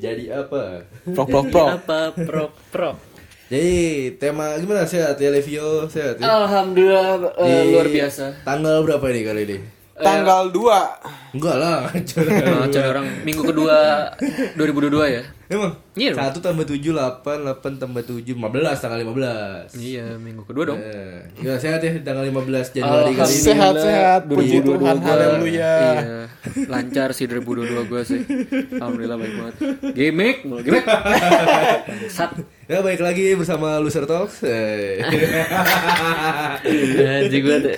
Jadi apa? Prok prok prok. Apa prok prok? Jadi tema gimana sehat ya Levio sehat ya? Alhamdulillah eh, Di luar biasa. Tanggal berapa nih kali ini? Tanggal 2 Enggak lah. Nah, Cari orang minggu kedua 2022 ya. Emang? Iya. Satu tambah tujuh delapan, delapan tambah tujuh, lima belas tanggal lima belas. Iya, minggu kedua dong. Eh, ya sehat ya tanggal 15 Januari kali ini. Sehat sehat Puji 2022 Tuhan gua- Haleluya Iya, lancar sih 2022 gue sih. Alhamdulillah baik banget. Gimmick, mulu gimmick. Sat. Ya baik lagi bersama Loser Talks. Eh. Anjing gue deh.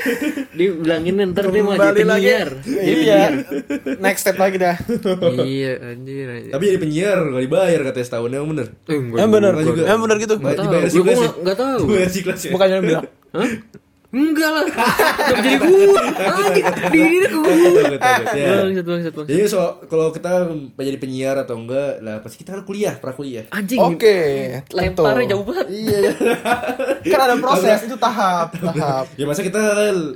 Dibilangin ntar dia mau jadi penyiar. Jadi Iya Next step lagi dah. Iya, anjir. anjir. Tapi jadi penyiar gak dibayar katanya setahun emang bener. Eh, enggak Yang bener Enggak juga. Yang bener gitu Nggak tahu. dibayar sih kelas ya? nggak- nggak tahu. Ya? Bukannya bilang Hah? Enggak lah. Enggak jadi gue. Betul, betul. Ya. Bangsat, bangsat, bangsat. Jadi so, kalau kita menjadi penyiar atau enggak, lah pasti kita kan kuliah, pra kuliah. Anjing. Oke Lemparnya tentu. jauh banget. Iya. Kan ada proses Itu tahap Tahap ya masa kita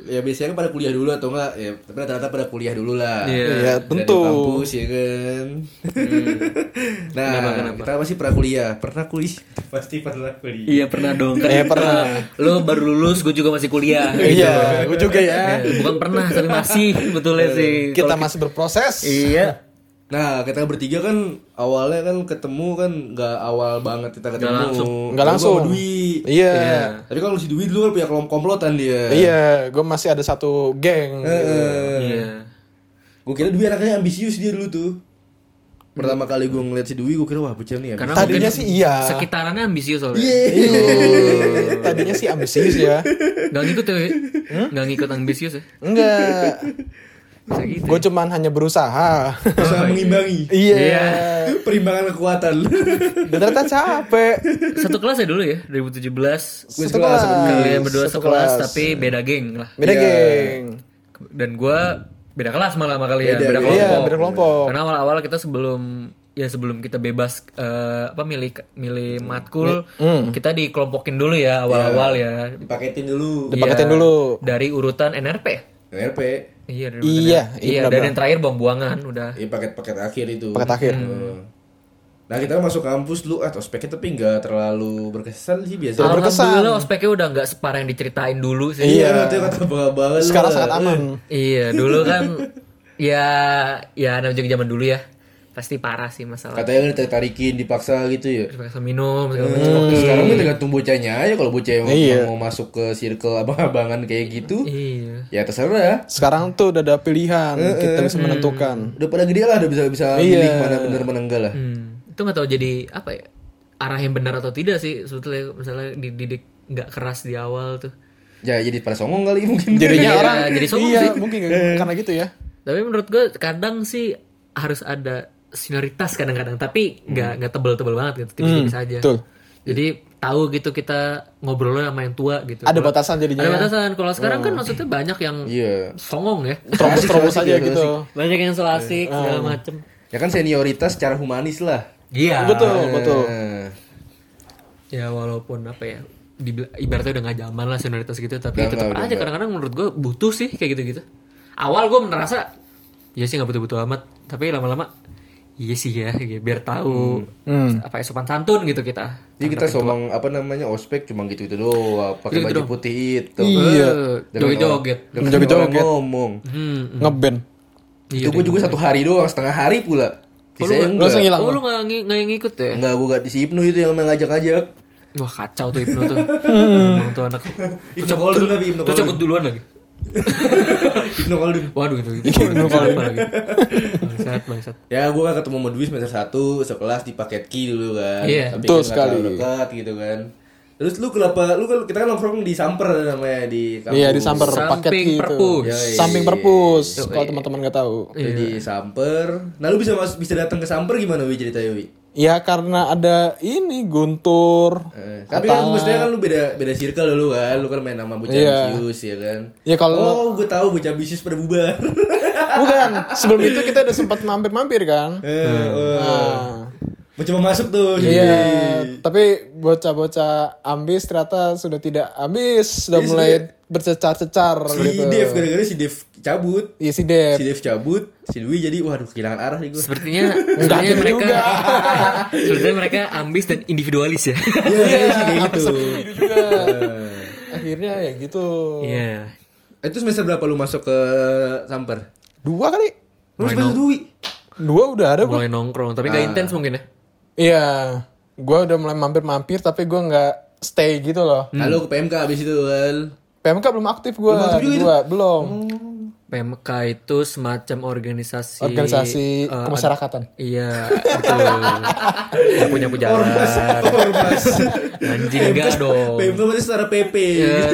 ya biasanya kan pada kuliah dulu atau enggak ya tapi rata-rata pada kuliah dulu lah. Iya. Iya Dari tentu kampus ya kan. nah, Kenapa, kenapa? kita masih pra kuliah. Pernah kuliah? Pasti pernah kuliah. Iya pernah dong kan. Eh, pernah. Lo baru lulus, gue juga masih kuliah. Iya Gue juga ya Eh, Bukan pernah, tapi masih betulnya sih. Kita Kalau masih berproses Iya. Nah, kita bertiga kan awalnya kan ketemu kan nggak awal banget kita ketemu. langsung. Nggak Gua langsung. Dwi. Iya Tapi kalau si Dwi dulu kan punya kelompok komplotan dia. Iya Gue masih ada satu geng Heeh. Iya. Gue kira Dwi anaknya ambisius dia dulu tuh. Pertama bali gue ngeliat si Dwi, gue kira wah bocah nih Karena Tadinya sih iya Sekitarannya ambisius soalnya. Iya. Tadinya sih ambisius ya Gak ngikut ya? Gak ngikut ambisius ya? Enggak gitu. Gue cuman hanya berusaha bisa mengimbangi Iya perimbangan kekuatan. Dan ternyata capek Satu kelas ya dulu ya, 2017. Gue Satu kelas. Kalian berdua Satu sekelas kelas. tapi beda geng lah. Beda Iya. geng Dan gue beda kelas malah sama kalian, Beda, beda, beda. kelompok. Iya beda kelompok Karena awal-awal kita sebelum ya sebelum kita bebas eh, apa milih milih matkul, kita dikelompokin dulu ya awal-awal ya. Dipaketin dulu. Dipaketin Iya, dulu. Dari urutan NRP. NRP. Iya, dari Iya, iya iya. Dan yang terakhir buang-buangan udah. Ini paket-paket akhir itu. Paket akhir. Hmm. Nah kita masuk kampus dulu, ah ospeknya tapi nggak terlalu berkesan sih biasa. Terlalu berkesan. Alhamdulillah ospeknya udah nggak separah yang diceritain dulu sih. Iya, itu kata bangga-bangga lu. Sekarang sangat aman Iya, dulu kan ya ya namanya juga zaman dulu ya. Pasti parah sih masalah. Katanya kan ditarik-tarikin, dipaksa gitu ya. Terpaksa minum segala macam. Hmm, sekarang mah tergantung bocahnya aja kalau bocah yang Iya. mau masuk ke circle abang-abangan kayak gitu, Iya. ya terserah. Sekarang tuh udah ada pilihan Kita bisa menentukan Udah pada gede lah, udah bisa bisa Iya. milih mana bener mana enggak lah. Hmm. Itu nggak tahu jadi apa ya? Arah yang benar atau tidak sih sebetulnya misalnya dididik nggak keras di awal tuh. Ya jadi pada songong kali mungkin. Jadinya Iya, orang jadi sombong Iya sih. mungkin karena gitu ya Tapi menurut gue kadang sih harus ada senioritas kadang-kadang tapi nggak nggak tebel-tebel banget gitu tipis-tipis aja. betul. Jadi tahu gitu kita ngobrolnya sama yang tua gitu. Ada Kalau- batasan jadinya Ada ya. batasan. Kalau sekarang kan maksudnya banyak yang Iya. songong ya. Terobos-terobos aja asik, gitu Banyak yang so asik segala macem. Ya kan senioritas secara humanis lah. Iya. Betul betul Eh, Ya walaupun apa ya dibila- ibaratnya udah gak zaman lah senioritas gitu tapi tetap aja kadang-kadang menurut gue butuh sih kayak gitu-gitu. Awal gue merasa ya sih nggak butuh-butuh amat tapi lama-lama iya sih ya gitu, biar tahu Hmm. apa ya sopan santun gitu kita. Jadi kita somong apa namanya ospek cuma gitu itu doang, pakai Gitu baju doang. putih itu. Iya. Joget-joget. Joget-joget. ngomong. Hmm. Ngeband Iya. itu gue juga satu hari doang, setengah hari pula. Sisanya enggak. Langsung hilang Oh lu nggak ngi- nggak ngikut ya? Enggak, gue gak di si Ibnu itu yang ngajak-ngajak. Wah kacau tuh Ibnu tuh. Emang tuh anak. Ibnu Khaldun tapi Ibnu Tuh cabut duluan lagi. Ibnu Khaldun. Waduh itu. Ibnu apa lagi? Bangsat bangsat. Ya gue kan ketemu sama Dwi semester 1 sekelas di paket Ki dulu kan. Iya, Tapi betul kan sekali. dekat gitu kan. Terus lu kenapa lu kan kita kan nongkrong di Samper namanya di kampus. Iya di samper Samping paket gitu perpus. Yoi. Samping perpus Kalau teman-teman gak tahu Jadi di Samper. Nah lu bisa mas bisa datang ke Samper gimana Wi ceritanya Wi? Ya karena ada ini Guntur Eh, tapi kan mestinya kan lu beda beda circle dulu kan, lu kan main sama bocah Iya. ambisius ya kan. Ya kalau Oh, gue tahu bocah ambisius pada bubar. Bukan Sebelum itu kita udah sempat mampir-mampir kan Eh, oh. Nah Mencoba masuk tuh. Iya, tapi bocah-bocah ambis ternyata sudah tidak ambis, sudah Iya, mulai bercecar-cecar Si gitu. Dev gara-gara si Dev cabut. Iya si Dev. Si Dev cabut. Si Dwi jadi waduh kehilangan arah nih gue. Sepertinya sepertinya gitu mereka juga. sepertinya mereka ambis dan individualis ya. Iya, iya sih kayak gitu. Itu juga. Akhirnya ya gitu. Iya. Itu semester berapa lu masuk ke Samper? Dua kali. Lu semester Dwi. Dua udah ada gua. Mulai nongkrong, tapi gak intens mungkin ya. Iya. Gua udah mulai mampir-mampir tapi gua nggak stay gitu loh. Nah, lu ke PMK abis itu kan. PMK belum aktif gua. Belum itu? Dua, belum. PMK itu semacam organisasi Organisasi eh, kemasyarakatan. Iya, betul. Yang punya. Ormas. Anjing enggak dong. PMK berarti setara PP.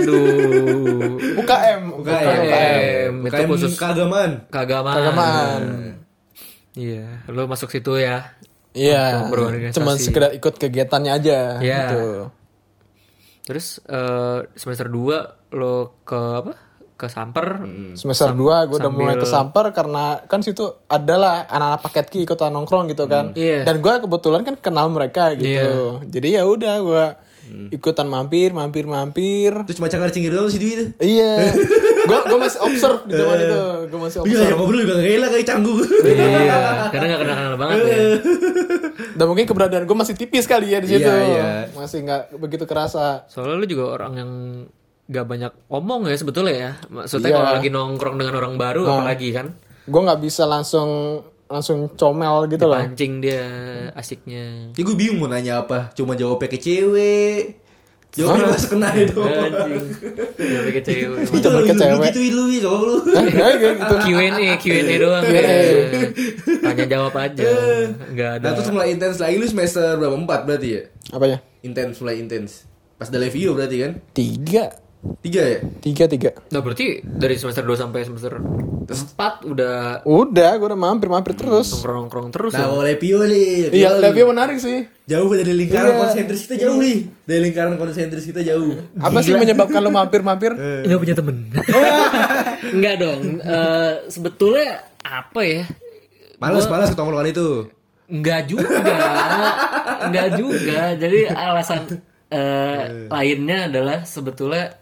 Aduh. UKM. UKM. Itu UKM khusus keagamaan. keagamaan. Keagamaan. Iya, lo masuk situ ya. Iya. berorganisasi. Cuman sekedar ikut kegiatannya aja. Iya. Gitu. Terus eh, semester 2 lo ke apa? Ke Samper. Semester 2 gue udah mulai ke Samper karena kan situ adalah anak-anak paket ki ikutan nongkrong gitu kan. Iya. Dan gue kebetulan kan kenal mereka gitu. Jadi ya udah gue ikutan mampir, mampir, mampir. Terus cuma cakar cingir doang si Dwi itu. iya. gue gue masih observe di zaman itu. Gue masih Iya, observe. ya ngobrol juga gak gila kayak canggung. Iya, karena gak kenal-kenal banget ya. Dan mungkin keberadaan gue masih tipis kali ya di situ. Iya, iya. Masih nggak begitu kerasa. Soalnya lu juga orang yang gak banyak omong ya sebetulnya ya. Maksudnya Iya. kalau lagi nongkrong dengan orang baru apalagi kan. Gue nggak bisa langsung langsung comel gitu loh. Pancing dia asiknya. Ya gue bingung mau nanya apa. Cuma jawabnya ke cewek. Jawabnya masuk kena itu. Anjing. Gak pakai cewek. Itu lu, ke lu cewek. gituin lu, jawab lu. Hah? Kayak gitu. Q&A, Q&A doang ya. Tanya jawab aja. Gak ada. Nah terus mulai intens lagi lu semester berapa? Empat berarti ya? Apanya? Intens, mulai intens. Pas ada review berarti kan? Tiga. Tiga ya? Tiga, tiga. Nah berarti dari semester 2 sampai semester 4 udah Udah, gue udah mampir-mampir terus. nongkrong-nongkrong terus Nah ya. mau review nih. Iya, review menarik sih. Jauh dari lingkaran konsentris kita jauh nih. Dari lingkaran konsentris kita jauh. Apa sih menyebabkan lo mampir-mampir? Nggak punya temen. Enggak dong. Eh, sebetulnya apa ya? Malas, malas ketongkrongan itu. Enggak juga. Enggak juga. Jadi alasan eh, lainnya adalah sebetulnya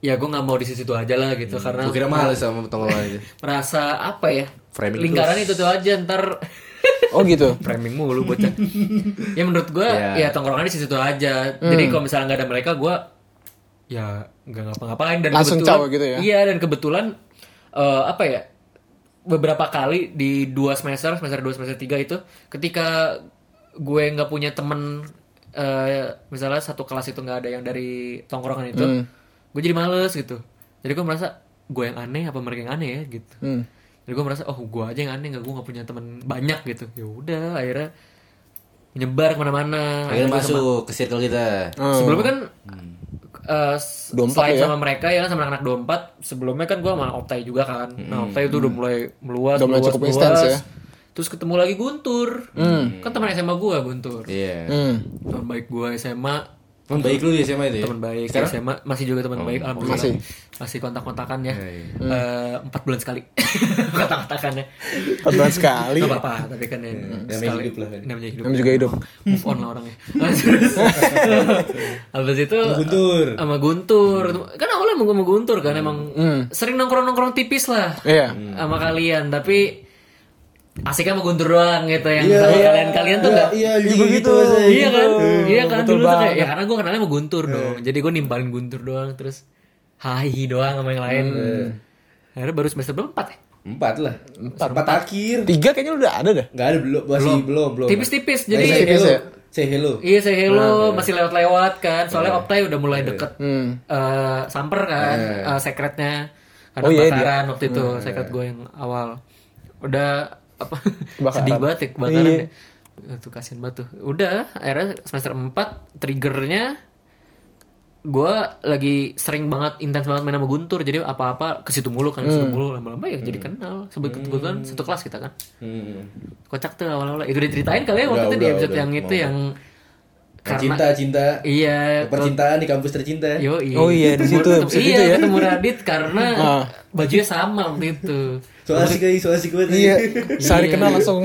ya gue nggak mau di situ aja lah gitu karena Gue kira malas sama ketongkrongan itu. merasa apa ya Framing lingkaran itu tuh aja ntar Oh gitu. framing mulu bocah ya menurut gue Ya. ya tongkrongan di situ aja jadi kalau misalnya nggak ada mereka gue ya nggak ngapa-ngapain dan Langsung kebetulan caw gitu ya? iya dan kebetulan eh, apa ya beberapa kali di dua semester semester 2 semester 3 itu ketika gue nggak punya temen eh, misalnya satu kelas itu nggak ada yang dari tongkrongan itu gue jadi males gitu jadi gue merasa gue yang aneh apa mereka yang aneh ya gitu Hmm. jadi gue merasa oh gue aja yang aneh nggak gue nggak punya teman banyak gitu ya udah akhirnya menyebar ke mana-mana Akhirnya Akhirnya sama- masuk ke circle kita. sebelumnya kan eh, s- Dompat selain ya? sama mereka ya sama anak-anak dompat sebelumnya kan gue sama Optai juga kan nah Optai itu udah mulai meluas Udah mulai meluas, cukup meluas. ya? terus ketemu lagi Guntur kan teman SMA gue Guntur Iya. Hmm. teman baik gue SMA Teman baik lu di SMA itu ya? teman baik SMA masih juga teman baik alhamdulillah masih. masih kontak-kontakan ya Iya, iya. Eh, empat bulan sekali kontak-kontakannya Perbulan sekali. Gak apa-apa, tapi kan ya, namanya sekali- hidup lah kan. Namanya hidup. Namanya juga hidup. Move on lah orangnya. Habis itu Guntur. sama Guntur. Kan awalnya mau sama Guntur kan emang sering nongkrong-nongkrong tipis lah Iya. sama kalian, tapi asiknya sama Guntur doang gitu yang sama kalian-kalian tuh enggak Iya, Juga gitu. Iya kan? Iya kan Betul dulu tuh kayak banget. ya karena gue kenalnya sama Guntur dong. Jadi gue nimpalin Guntur doang terus hai doang sama yang lain. Akhirnya baru semester berapa? Empat ya? Empat lah. Empat, empat akhir. Tiga kayaknya udah ada dah. Nggak ada belum, masih belum, belum. Tipis-tipis Nah, jadi say hello. ya? Say hello. Iya saya hello masih lewat-lewat kan soalnya Optai udah mulai deket Hmm. eh, samper kan eh, secretnya ada Oh, iya, waktu itu secret gue yang awal udah apa sedih banget ya kebakaran Iya. ya. Itu kasihan banget tuh. Udah akhirnya semester 4 triggernya gue lagi sering banget intens banget main sama Guntur jadi apa-apa ke situ mulu kan ke situ mulu lama-lama ya jadi kenal sebut kebetulan satu kelas kita kan Hmm. kocak tuh awal-awal itu diceritain kali ya waktu Udah, itu di udah, episode udah. yang itu Mau. yang Cinta, cinta. iya Percintaan di kampus tercinta. Yo, Oh iya, di situ, iya, ya. ketemu Radit karena Ah. bajunya sama waktu itu. So asik kali, so asik banget. Iya. Sehari Iya. kenal langsung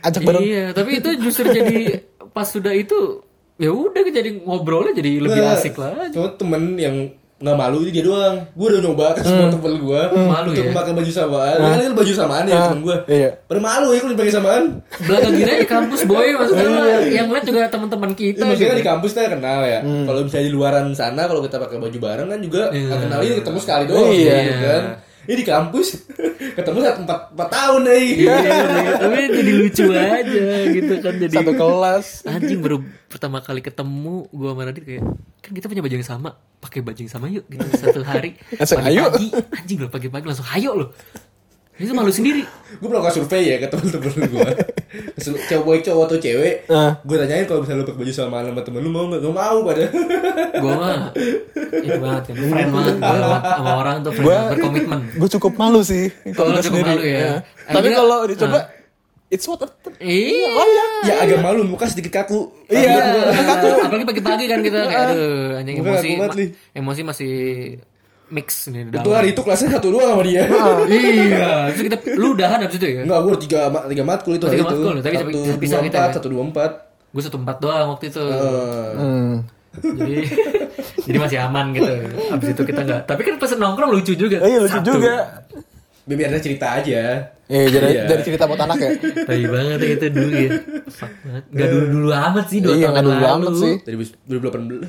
ajak bareng. Iya, tapi itu justru jadi pas sudah itu ya udah jadi ngobrolnya jadi lebih Nah, asik lah. Cuma temen yang nggak malu ini dia doang gue udah nyoba ke semua temen gue Malu untuk ya? pakai baju samaan kan kan baju samaan ya temen gue Iya. pada malu ya kalau dipakai samaan Belakang gini di kampus boy maksudnya yang lihat juga teman-teman kita. Iya, maksudnya kan gitu. di kampus kita kenal ya. Kalau misalnya di luaran sana kalau kita pakai baju bareng kan juga Iya. kenal ini ketemu sekali doang Iya. gitu kan. Ini di kampus ketemu satu empat empat tahun nih. Iya, iya, tapi jadi lucu aja gitu kan jadi Satu kelas. anjing baru pertama kali ketemu gua sama Radit kayak kan kita punya baju yang sama pakai baju yang sama yuk gitu satu hari Langsung, ayo. pagi anjing loh pagi-pagi langsung ayo loh itu malu sendiri gue melakukan survei ya ke temen-temen gue. cowok cowok atau cewek. Ah. Gue tanyain kalau misalnya lu pakai baju samaan sama temen lu mau nggak? Gak mau pada. gua mah itu banget kan friend banget gua sama- sama orang tuh friend Gua- berkomitmen Gue cukup malu sih Oh, kalau lu gua cukup sendiri. malu ya? Ya. Tapi kalau dicoba it's what iya ya agak malu muka sedikit kaku. Iya. apalagi pagi-pagi kan kita kayak aduh anjing emosi kaku ma- emosi masih mix nih di Itu dalam hari itu kelasnya satu doang sama dia. iya terus kita lu udahan abis itu ya Enggak, gue tiga tiga matkul itu hari Tiga itu. matkul, tapi satu bisa- dua kita empat, ya. satu dua empat. gue satu empat doang waktu itu Eh, Hmm. jadi jadi masih aman gitu abis itu kita nggak tapi kan pas nongkrong lucu juga Iya lucu Satu. juga. biar ada cerita aja. Iya jadi Iya. dari cerita buat anak ya. tai banget ya itu dulu ya Fuck banget nggak dulu dulu amat sih dua Iya, tahun nggak yang dulu lalu amat sih. Dari 2018.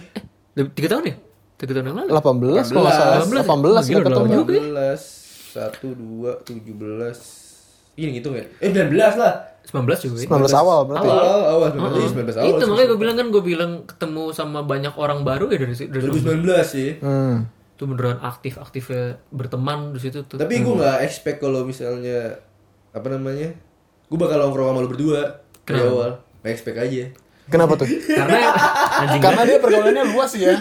Lebih- tiga tahun ya tiga tahun yang lalu 18 kalau salah. 18. 18 Gila, kita ketemu. lama juga. 18 1 2 17 Ini gitu ya? Eh 19 lah. 19 juga ya. 19 awal berarti. Awal awal 19 iya, 19 awal. itu makanya gue bilang kan gue bilang ketemu sama banyak orang baru ya dari situ dari 2019 sih. Hmm. itu beneran aktif aktifnya berteman di situ tuh Tapi gue nggak expect kalau misalnya apa namanya? Gue bakal nongkrong sama lu berdua dari awal. Nggak expect aja. Kenapa tuh? karena anjing Karena dia pergaulannya luas ya.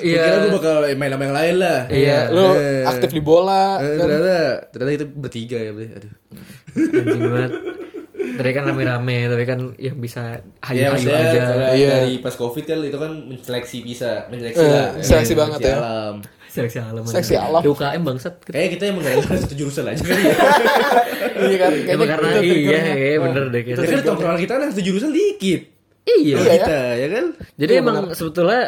Iya. Kira gue bakal main sama yang lain lah. Iya. Lu Eh. aktif di bola. Eh, ternyata ternyata itu bertiga ya, Bre. Aduh. anjing banget tadi kan rame-rame tapi kan yang bisa Iya, hayu-hayu maksudnya aja Iya. dari pas covid kan itu kan menseleksi bisa, menseleksi Eh, lah. seleksi Eh, banget ya. alam. seleksi alam. Seleksi alam. Di UKM bangsat Kayak kita emang gak ada satu jurusan aja kali ya. Iya kan? Kayaknya karena iya, iya bener deh kayaknya. Tapi kan tongkrongan kita kan satu jurusan dikit. Iya. Iya, ya. kita, ya kan? Jadi emang sebetulnya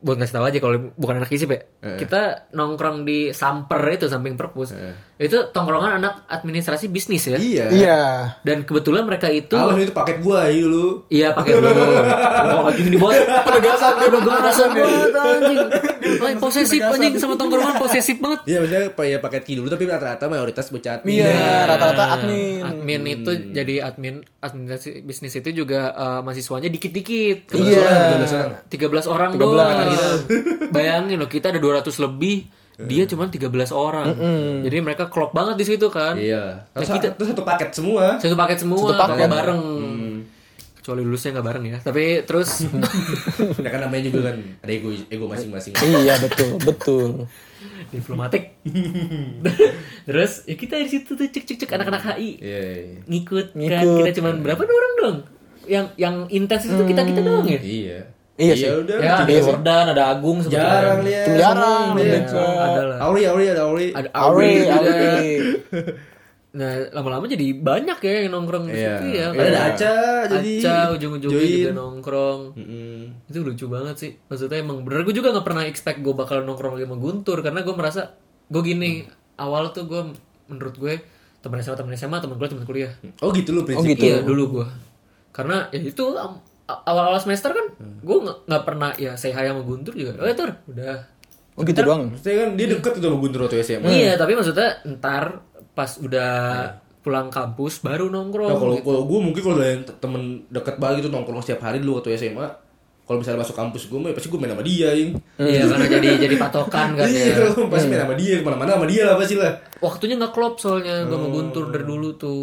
buat ngasih tahu aja kalau bukan anak isip ya. Eh. Kita nongkrong di Samper itu samping perpus. Itu tongkrongan anak administrasi bisnis ya. Iya. Iya. Dan kebetulan mereka itu Alam itu paket gua ya dulu. Iya pakai dulu. Oh, lagi di bawah. Penegasan, penegasan banget anjing. Lain posesif anjing sama tongkrongan posesif banget. Iya maksudnya ya paket ki dulu tapi rata-rata mayoritas bocah Iya, rata-rata admin. Admin itu jadi admin administrasi bisnis itu juga eh, mahasiswanya dikit-dikit. Iya. 13 orang doang. Bayangin loh, kita ada 200 lebih, dia cuma 13 orang. Jadi mereka klop banget di situ kan. Iya. Nah, Terus, kita- terus satu paket semua. Satu paket semua, Satu paket. bareng. Kecuali lulusnya nggak bareng ya. Tapi terus Ya kan namanya juga kan ada ego ego masing-masing. Iya betul, betul. diplomatik. terus ya kita di situ tuh cek cek cek anak-anak HI Iya. iya. ngikut, kan Ngikut. kita cuman berapa orang dong yang yang intens itu kita kita doang ya Iya. Iya sih. udah. ya ada Jordan ada Agung sebetulnya. Jarang lihat. Jarang, ada lah Auri, Auri, ada Auri. ada Auri, Auri nah lama-lama jadi banyak ya yang nongkrong di Iya. situ ya Iya, ada Aca jadi Aca ujung-ujungnya juga nongkrong Mm-mm. itu lucu banget sih maksudnya emang bener gue juga nggak pernah expect gue bakal nongkrong lagi sama Guntur karena gue merasa gue gini awal tuh gue menurut gue temen SMA temen SMA temen kuliah temen kuliah Oh gitu lu prinsipnya. gitu. iya dulu gue karena ya itu awal-awal semester kan gue nggak pernah ya say hi sama Guntur juga oh ya Tur udah Oh gitu doang. Maksudnya kan dia deket tuh sama Guntur waktu SMA. iya tapi maksudnya ntar pas udah pulang kampus baru nongkrong Nah, kalau gitu. kalau gue mungkin kalau ada temen deket banget gitu nongkrong setiap hari dulu waktu SMA. Kalau misalnya masuk kampus gue, mah ya pasti gue main sama dia, ing. iya karena jadi jadi patokan kan Iya, ya pasti main sama dia, ke mana-mana sama dia lah pasti lah. waktunya nggak klop soalnya gue Oh. sama Guntur dari dulu tuh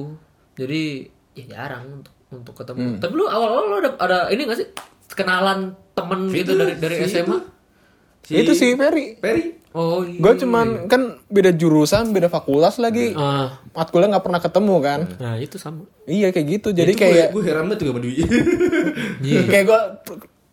jadi ya jarang untuk untuk ketemu tapi lu awal-awal lu ada ada ini gak sih kenalan temen gitu dari dari si SMA Itu sih Ferry. Perry. oh iya. Gue cuman kan beda jurusan, beda fakultas lagi. ah Matkulnya nggak pernah ketemu kan. nah itu sama Iya kayak gitu. Jadi Itu kayak gue, gue heran banget tuh sama Dwi. kayak gue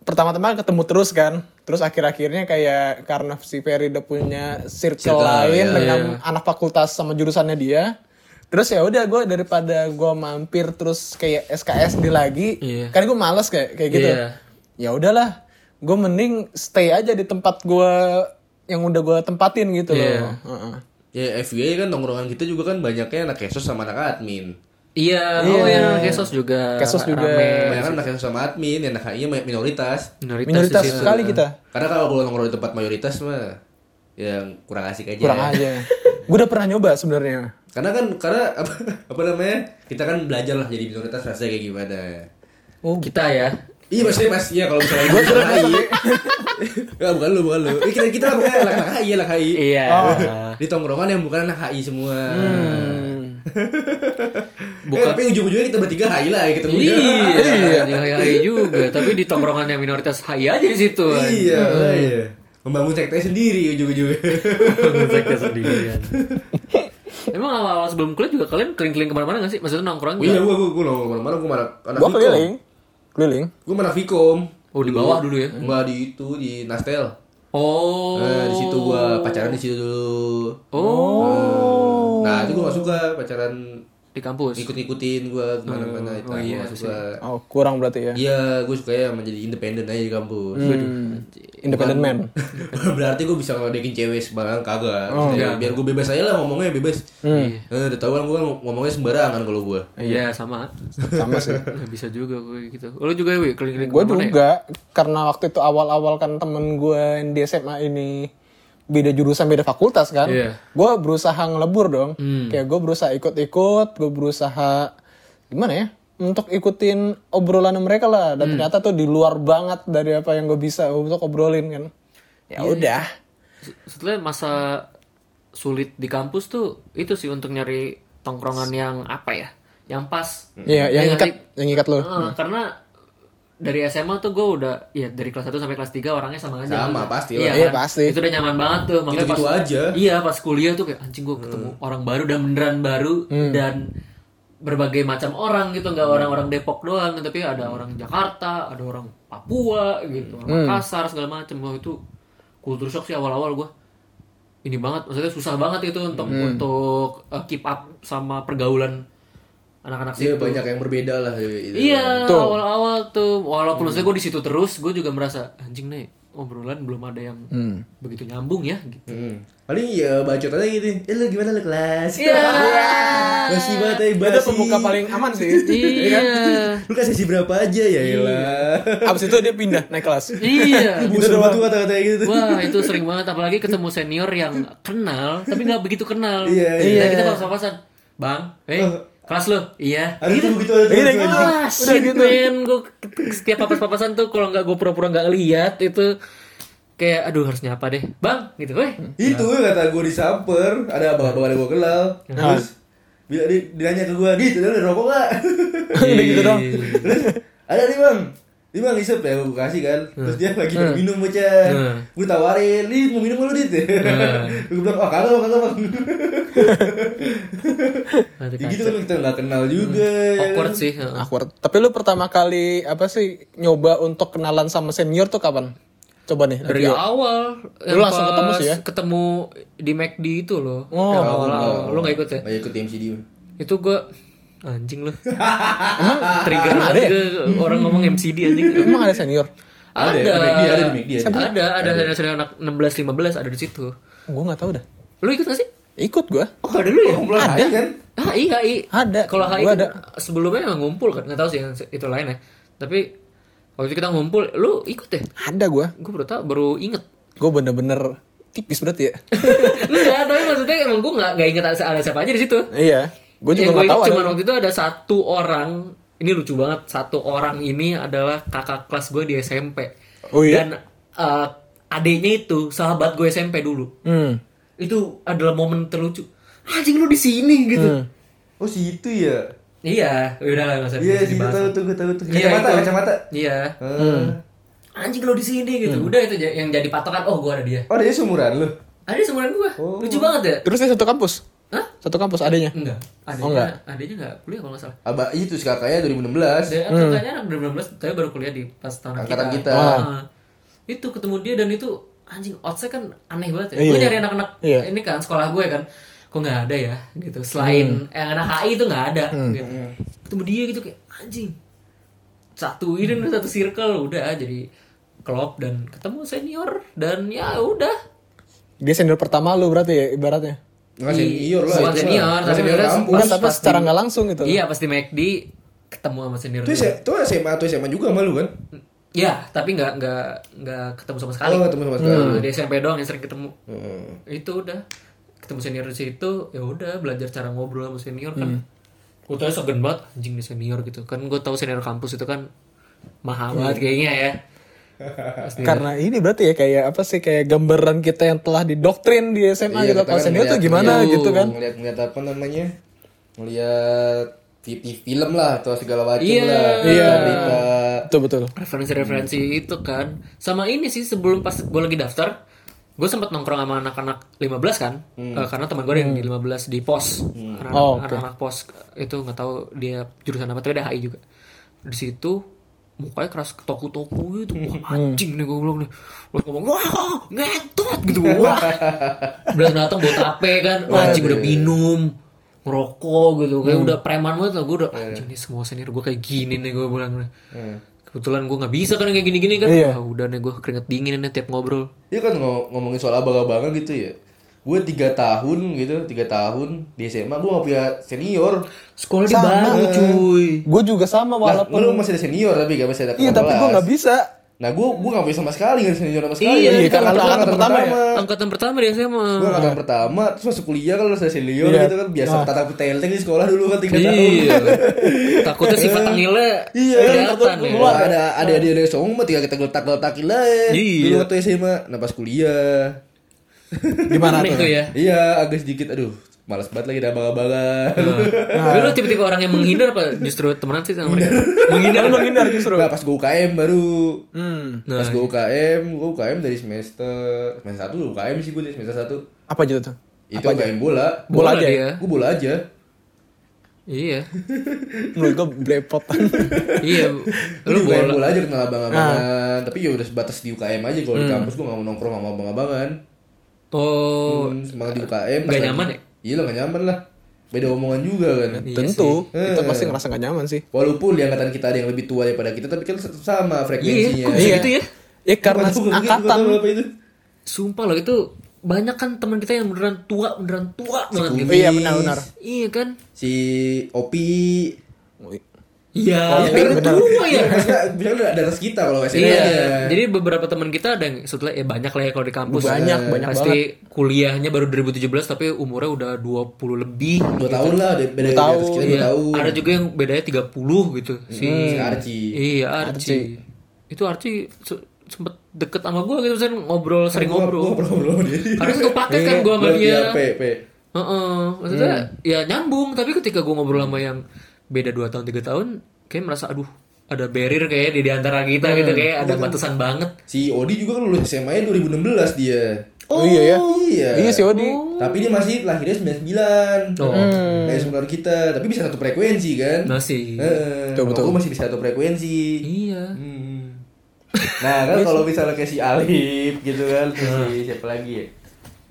pertama-tama ketemu terus kan. Terus akhir-akhirnya kayak karena si Ferry udah punya circle, Circle, lain iya. dengan anak fakultas sama jurusannya dia. Terus ya udah gue daripada gue mampir terus kayak SKSD lagi, Iya. kan gue males kayak kayak gitu. Iya. Ya udahlah, gue mending stay aja di tempat gue yang udah gue tempatin gitu Iya. loh. Heeh. Ya FBA kan nongkrongan kita juga kan banyaknya anak kesos sama anak admin. Iya, oh ya Kesos juga. Kesos juga. rame. Kebanyakan anak kesos sama admin, yang anak HI minoritas. Minoritas, Minoritas di sekali kita. Karena kalau kalau nongkrong di tempat mayoritas mah yang kurang asik aja. Kurang aja. gue udah pernah nyoba sebenarnya. Karena kan karena apa, apa namanya? Kita kan belajar lah jadi minoritas rasanya kayak gimana. Oh, Kita ya. Iya maksudnya mas, iya kalau misalnya gue sama HI Enggak, bukan lu, bukan lu Eh, Kita, kita lah pokoknya anak HI, anak HI Iya. Di tongkrongan yang bukan anak HI semua Hmm. Bukan. Eh, tapi ujung-ujungnya kita bertiga HI lah ya ketemu Iya, iya, iya juga. Tapi di tongkrongan yang minoritas HI aja di situ. Iya, iya Membangun sekte sendiri ujung-ujungnya Sekte sendirian. Emang awal-awal sebelum kuliah juga kalian keliling-keliling ke mana-mana gak sih? Maksudnya nongkrong Iya, juga? gue, gue, gue nongkrong ke mana-mana, gue mana anak gue keliling. Keliling. Gue mana Vkom Oh di bawah dulu ya? Enggak di itu, di Nastel Oh. Nah, di situ gua pacaran di situ dulu. Oh. Nah, itu gua gak suka pacaran Di kampus. ikut-ikutin gua ke mana-mana itu. oh iya Gua gak suka. Oh, kurang berarti ya. Iya, gue suka ya menjadi independen aja di kampus. Hmm. Independent man. Berarti gue bisa ngeledekin cewek sembarangan kagak. Oh, Maksudnya, biar gue bebas aja lah ngomongnya bebas. Hmm. Eh, udah tau kan gue ngomongnya sembarangan kalau gue. Iya sama. Sama sih. Bisa juga gue gitu. Lo juga wi keliling-keliling gue ke mana ya? juga karena waktu itu awal-awal kan temen gue yang di SMA ini beda jurusan beda fakultas kan Iya. gue berusaha ngelebur dong Hmm. kayak gue berusaha ikut-ikut gue berusaha gimana ya untuk ikutin obrolan mereka lah Hmm. dan ternyata tuh di luar banget dari apa yang gue bisa untuk obrolin kan ya udah Setelah masa sulit di kampus tuh itu sih untuk nyari tongkrongan yang apa ya? Yang pas. Iya, yang Iya, ikat, ngerti? yang ikat lo. Eh, karena dari SMA tuh gue udah ya dari kelas 1 sampai kelas 3 orangnya sama aja. Sama, Kan? pasti Iya. Iya, kan? pasti. Itu udah nyaman banget tuh. Makanya Gitu-gitu pas, aja. Iya, pas kuliah tuh kayak anjing gue ketemu orang baru dan beneran baru dan berbagai macam orang gitu, nggak orang-orang Depok doang, tapi ada orang Jakarta, ada orang Papua gitu, orang Makassar segala macam. Wah, itu kultur shock sih awal-awal gue. Ini banget, maksudnya susah banget itu untuk untuk uh, keep up sama pergaulan anak-anak Iya, situ. banyak yang berbeda lah. Gitu. Iya, Betul. awal-awal tuh walaupun maksudnya gue di situ terus, gue juga merasa anjing nih obrolan belum ada yang begitu nyambung ya gitu. Hmm. Paling ya bacot aja gitu. Eh lu gimana lu kelas? Iya. Basi banget ya, Itu basi. pembuka paling aman sih. Iya. Lu kasih sesi berapa aja ya elah. Abis itu dia pindah naik kelas. Iya. Banget tuh kata-kata kayak gitu. Wah itu sering banget apalagi ketemu senior yang kenal tapi nggak begitu kenal. Iya, iya. iya. kita kalau sama-sama, bang, eh kelas lo, iya. Ada tuh begitu ada. Iya, begitu, gitu. anjing. Ah, shit gue setiap papas-papasan tuh kalau nggak gue pura-pura nggak lihat itu kayak aduh harus nyapa deh, bang, gitu, weh. Itu kata gue disamper, ada abang-abang yang gue kenal. Terus bila di, dinanya ke gue, "Dit, lu ada rokok gak?" Udah gitu dong. Terus, ada nih bang ini bang isep ya gue kasih kan terus dia lagi mau minum bocah Hmm. gue tawarin dit mau minum lu dit gue bilang oh kagak kagak bang ya gitu kan kita nggak kenal juga ya awkward kan? sih. heeh. Awkward. Tapi lu pertama kali apa sih nyoba untuk kenalan sama senior tuh kapan? Coba nih. dari awal yang langsung ketemu sih ya? ketemu di McD itu loh Oh. awal awal lu nggak ikut ya nggak ikut MCD itu gua anjing lu trigger banget ke orang ngomong MCD anjing Emang ada senior? ada Ada, ada ada ada. ada ada ada ada anak 16 15 ada di situ Gue nggak tahu dah. lu ikut gak sih Ikut gua. oh ada lu ya kumpulan HI kan HI HI Ada. kalau HI Gua kan sebelumnya emang ngumpul kan nggak tahu sih yang itu lain ya tapi waktu itu kita ngumpul lu ikut ya Ada gua. gue baru tahu baru inget Gue bener-bener tipis berarti ya. Enggak, tapi maksudnya emang gue gak, gak inget ada, ada siapa aja di situ. iya. Gue juga gue nggak tahu inget ada. cuman waktu itu ada satu orang, ini lucu banget, satu orang ini adalah kakak kelas gue di SMP. Oh iya? Dan eh, adiknya itu sahabat gue SMP dulu. Hmm. Itu adalah momen terlucu. Anjing lu di sini gitu. Hmm. oh situ ya Iya, udah lah nggak usah iya dibahas. tahu tuh gue tahu tuh Iya, kacamata itu. kacamata Iya. Hmm. Anjing lu di sini gitu. Udah itu yang jadi patokan. Oh, gue ada dia. oh dia seumuran lu Ada semuanya gue. Lucu banget ya. Terus dia satu kampus? Hah? Satu kampus adanya? Enggak. Adanya, Oh, enggak? adanya enggak kuliah kalau nggak salah. abah itu si kakaknya 2016 Dia kayaknya anak 2016 tapi baru kuliah di pas tahun Angkatan kita. Ah. Itu ketemu dia dan itu anjing outside kan aneh banget ya. Iya. Gue nyari anak-anak Iya. ini kan sekolah gue kan. Kok nggak ada ya gitu. Selain yang anak HI itu nggak ada. Gitu. Ketemu dia gitu kayak anjing. Satu ini satu circle udah jadi klop dan ketemu senior dan ya udah Dia senior pertama lu berarti ya ibaratnya. Nggak senior lah. Bukan senior, tapi senior kampus. Bukan tapi pasti- secara nggak langsung gitu. Iya pas di McD ketemu sama senior. Itu. S- itu SMA atau SMA juga sama lu kan? Iya, tapi nggak nggak nggak ketemu sama sekali. Oh, ketemu sama sekali. Nah, di SMP doang yang sering ketemu. Heeh. Itu udah ketemu senior di situ, ya udah belajar cara ngobrol sama senior kan. Gue tau segen banget anjing nih senior gitu. Kan gue tahu senior kampus itu kan mahal banget kayaknya ya. Pasti. Karena ini berarti ya kayak apa sih kayak gambaran kita yang telah didoktrin di SMA gitu. kita Kalau kan senior tuh ngeliat- gimana ngeliat- gitu kan. Ngeliat-ngeliat apa namanya? Ngeliat TV film lah atau segala macam Iya. lah. Iya. Berita. Betul betul. referensi-referensi itu kan sama ini sih sebelum pas gue lagi daftar gue sempat nongkrong sama anak-anak 15 kan Eh, karena teman gue ada yang di 15 di pos anak, Oh, oke. anak pos itu nggak tahu dia jurusan apa tapi ada HI juga di situ mukanya keras toku-toku gitu. Wah anjing nih gue bilang nih. Terus ngomong wah ngetot gitu. Wah. Udah datang bawa tape kan. Wah, anjing udah minum ngerokok gitu. Kayak udah preman banget lah gue udah anjing nih semua senior gue kayak gini nih gue bilang kebetulan gue nggak bisa kan kayak gini-gini kan. Iya. Wah, udah nih gue keringet dingin nih tiap ngobrol. Iya kan ngo- ngomongin soal abang-abangan gitu ya. Gue tiga tahun gitu, tiga tahun di SMA gue gak punya senior. sekolah di baru cuy Gue juga sama Lah, walaupun lu masih ada senior tapi gak masih ada Iya tapi gue nggak bisa. Nah gue gue gak punya sama sekali gak ada senior sama sekali. Iya, Kita karena angkatan angkatan pertama ya? angkatan pertama dia SMA Gue angkatan pertama, terus masuk kuliah kan lu ada senior Iya. gitu kan biasa tatap teleng di sekolah dulu kan tiga tahun. iya takutnya sifat tengilnya Iya, kelihatan ya ada ada ada yang songong mah tinggal kita geletak-geletakin lah ya. Iya. Dulu waktu SMA, nah pas kuliah. Gimana tuh? tuh ya Iya, agak sedikit aduh, malas banget lagi ada abang-abangan. Tapi lu tipe-tipe orang yang menghindar apa justru temenan sih sama mereka? Menghindar menghindar justru. Nah, pas gue UKM baru. Hmm. Pas gue UKM, gue UKM dari semester semester satu UKM sih gue dari semester satu. Apa aja tuh? Itu UKM bola. Bola aja ya? dia. Gue bola aja. Iya. Menurut gue belepotan. iya. Lu bola. bola aja kenal abang-abangan. Tapi ya udah sebatas di UKM aja. Kalau di kampus gue gak mau nongkrong sama abang-abangan. Oh, Hmm, semangat di UKM. Nggak lagi- nyaman ya? Iya lah gak nyaman lah. Beda omongan juga kan. Iya Tentu. sih. Kita Eh. pasti ngerasa gak nyaman sih. Walaupun di angkatan kita ada yang lebih tua daripada kita, tapi kan sama iya. frekuensinya. Kok bisa gitu ya? Ya karena nggak angkatan. tahu apa itu. Sumpah loh itu banyak kan teman kita yang beneran tua, beneran tua banget gitu. Iya benar-benar. Iya kan? Si Opi. Iya, Iya, bener bener. tua ya. Maksudnya bilang di atas kita kalau SMA Iya, nya. jadi beberapa teman kita ada yang setelah ya banyak lah ya kalau di kampus. Banyak, Eh, banyak Pasti kuliahnya baru 2017 tapi umurnya udah 20 lebih. Dua tahun lah, beda di Dua atas tahun. kita Iya, tahun. ada juga yang bedanya 30 gitu. Si Si Archie. Iya, Archie. Itu Archie se- sempet deket sama gue gitu, Sen. ngobrol, sering Gua- ngobrol. gua ngobrol sama dia. Karena satu paket kan gue sama Iya, dia. P, P. Heeh, maksudnya ya nyambung, tapi ketika gue ngobrol sama yang beda 2 tahun 3 tahun, kayak merasa aduh ada barrier kayak di, di antara kita gitu kayak ada batasan banget. Si Odi juga kan lulus SMA nya 2016 dia. Oh, iya ya. Iya. Iya si Odi. Tapi dia masih lahirnya 99. Oh. Kayak seumuran kita, tapi bisa satu frekuensi kan? Masih. Heeh. Betul, masih bisa satu frekuensi. Iya. Hmm. Nah kan kalau misalnya kayak si Alif gitu kan, si siapa lagi ya?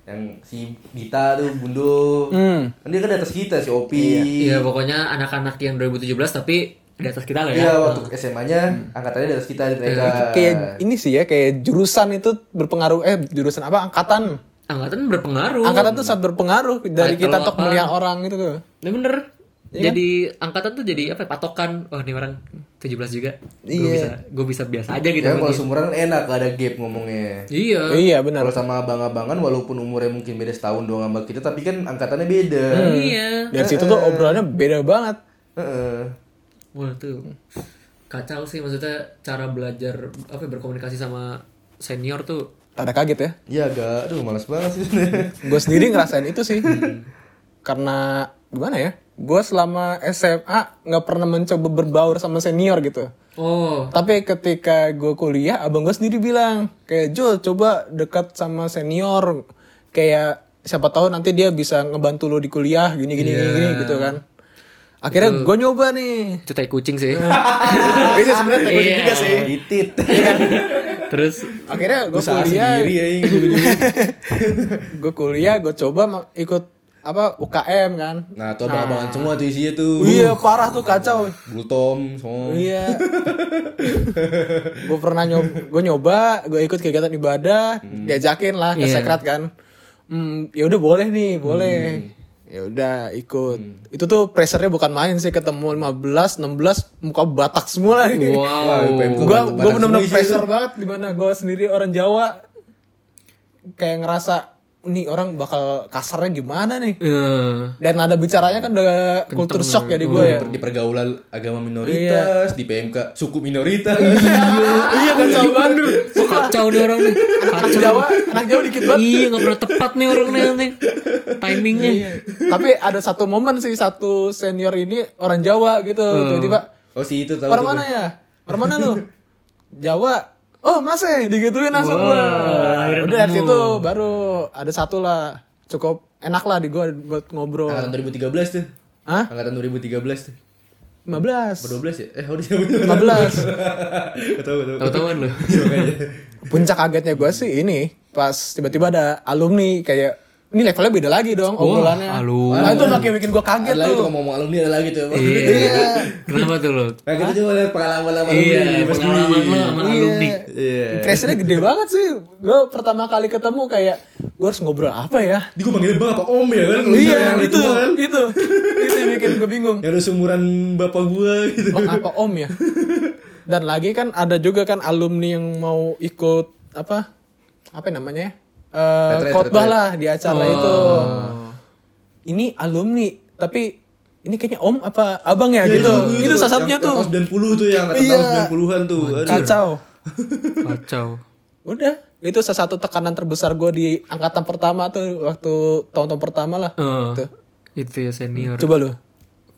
Yang si Dita tuh Bundo, Hmm. kan dia kan di atas kita si Opi. Iya, pokoknya anak-anak yang 2017 tapi di atas kita lah ya. Iya waktu SMA-nya angkatannya di atas kita di mereka. Kayak ini sih ya kayak jurusan itu berpengaruh eh jurusan apa angkatan. Angkatan berpengaruh. Angkatan tuh sangat berpengaruh dari Title kita untuk apa? melihat orang gitu tuh. Ya bener. Iya Jadi angkatan tuh jadi apa ya, patokan. Oh, ini orang 17 juga. Gue Iya. bisa gue bisa biasa aja gitu. Ya kalau seumuran enak ada gap ngomongnya. Iya. Iya benar. Kalau sama abang-abangan walaupun umurnya mungkin beda setahun doang sama kita tapi kan angkatannya beda. Iya. Dari situ tuh obrolannya beda banget. Heeh. Wah tuh kacau sih maksudnya cara belajar apa ya, berkomunikasi sama senior tuh. Ada kaget ya. Iya agak, aduh malas banget sih. Gue sendiri ngerasain itu sih. Karena gimana ya? Gue selama SMA nggak pernah mencoba berbaur sama senior gitu. Oh, Tapi ketika gue kuliah, abang gue sendiri bilang, kayak Jo coba dekat sama senior, kayak siapa tahu nanti dia bisa ngebantu lo di kuliah, gini gini gini, gini gitu kan. Akhirnya gue nyoba nih. itu tai kucing sih. Ini sebenarnya teknik Iya. juga sih. Titit. Terus Akhirnya gue kuliah, sendiri ya gue kuliah, gue coba ikut apa UKM kan. Nah, tuh abang-abangan semua tuh isinya tuh. Iya parah tuh kacau. Bultom, semua. Iya. gue pernah nyoba, gue nyoba, gue ikut kegiatan ibadah, diajakin lah ke Iya. sekret kan. hmm, ya udah boleh nih boleh ya udah ikut itu tuh pressure-nya bukan main sih ketemu 15 16 muka batak semua lagi Wow. Gue gue bener-bener semua pressure banget di mana gue sendiri orang Jawa kayak ngerasa nih orang bakal kasarnya gimana nih? Eh, dan ada bicaranya kan udah kultur shock ya di gue ya. Di pergaulan agama minoritas, di PMK suku minoritas. iya. Kacau banget. Kok kacau nih orang nih. anak Jawa anak Jawa dikit banget. Iya nggak pernah tepat nih orang nih nih. Timingnya. Iya. tapi ada satu momen sih satu senior ini orang Jawa gitu tiba-tiba Oh si itu tahu orang mana ya? Orang mana lu? Jawa oh mas eh digituin langsung gua. akhirnya udah dari situ baru ada satu lah cukup enak lah di gua buat ngobrol Angkatan 2013 tuh. Hah? Angkatan 2013 tuh. 15 12 ya? Eh, udah 15. 15 Gak tahu, gak tahu. Tahu-tahuan loh. puncak kagetnya gue sih ini pas tiba-tiba ada alumni kayak ini levelnya beda lagi dong obrolannya alumni. nah itu makin bikin gue kaget lagi tuh tuh ngomong alumni ada lagi tuh. Iya. Kenapa tuh lo? Nah, kita coba lihat pengalaman-pengalaman Iya, alumni pas pengalaman lo sama alumni. Iya. Impresinya gede banget sih gue pertama kali ketemu kayak gue harus ngobrol apa ya Di gue manggilnya bang apa om ya kan? Iya itu kan. itu itu yang bikin gue bingung Yang udah seumuran bapak gua gitu. Bang apa om ya dan lagi kan ada juga kan alumni yang mau ikut apa apa namanya ya? Eh, Retret, khotbah retret. lah di acara itu ini alumni tapi ini kayaknya om apa abang ya, gitu itu, salah satunya yang- tuh yang tahun 90 tuh yang Iya. tahun 90-an tuh. Aduh. kacau Kacau. udah itu salah satu tekanan terbesar gue di angkatan pertama tuh waktu tahun-tahun pertama lah Eh, Tuh. itu ya senior. coba lu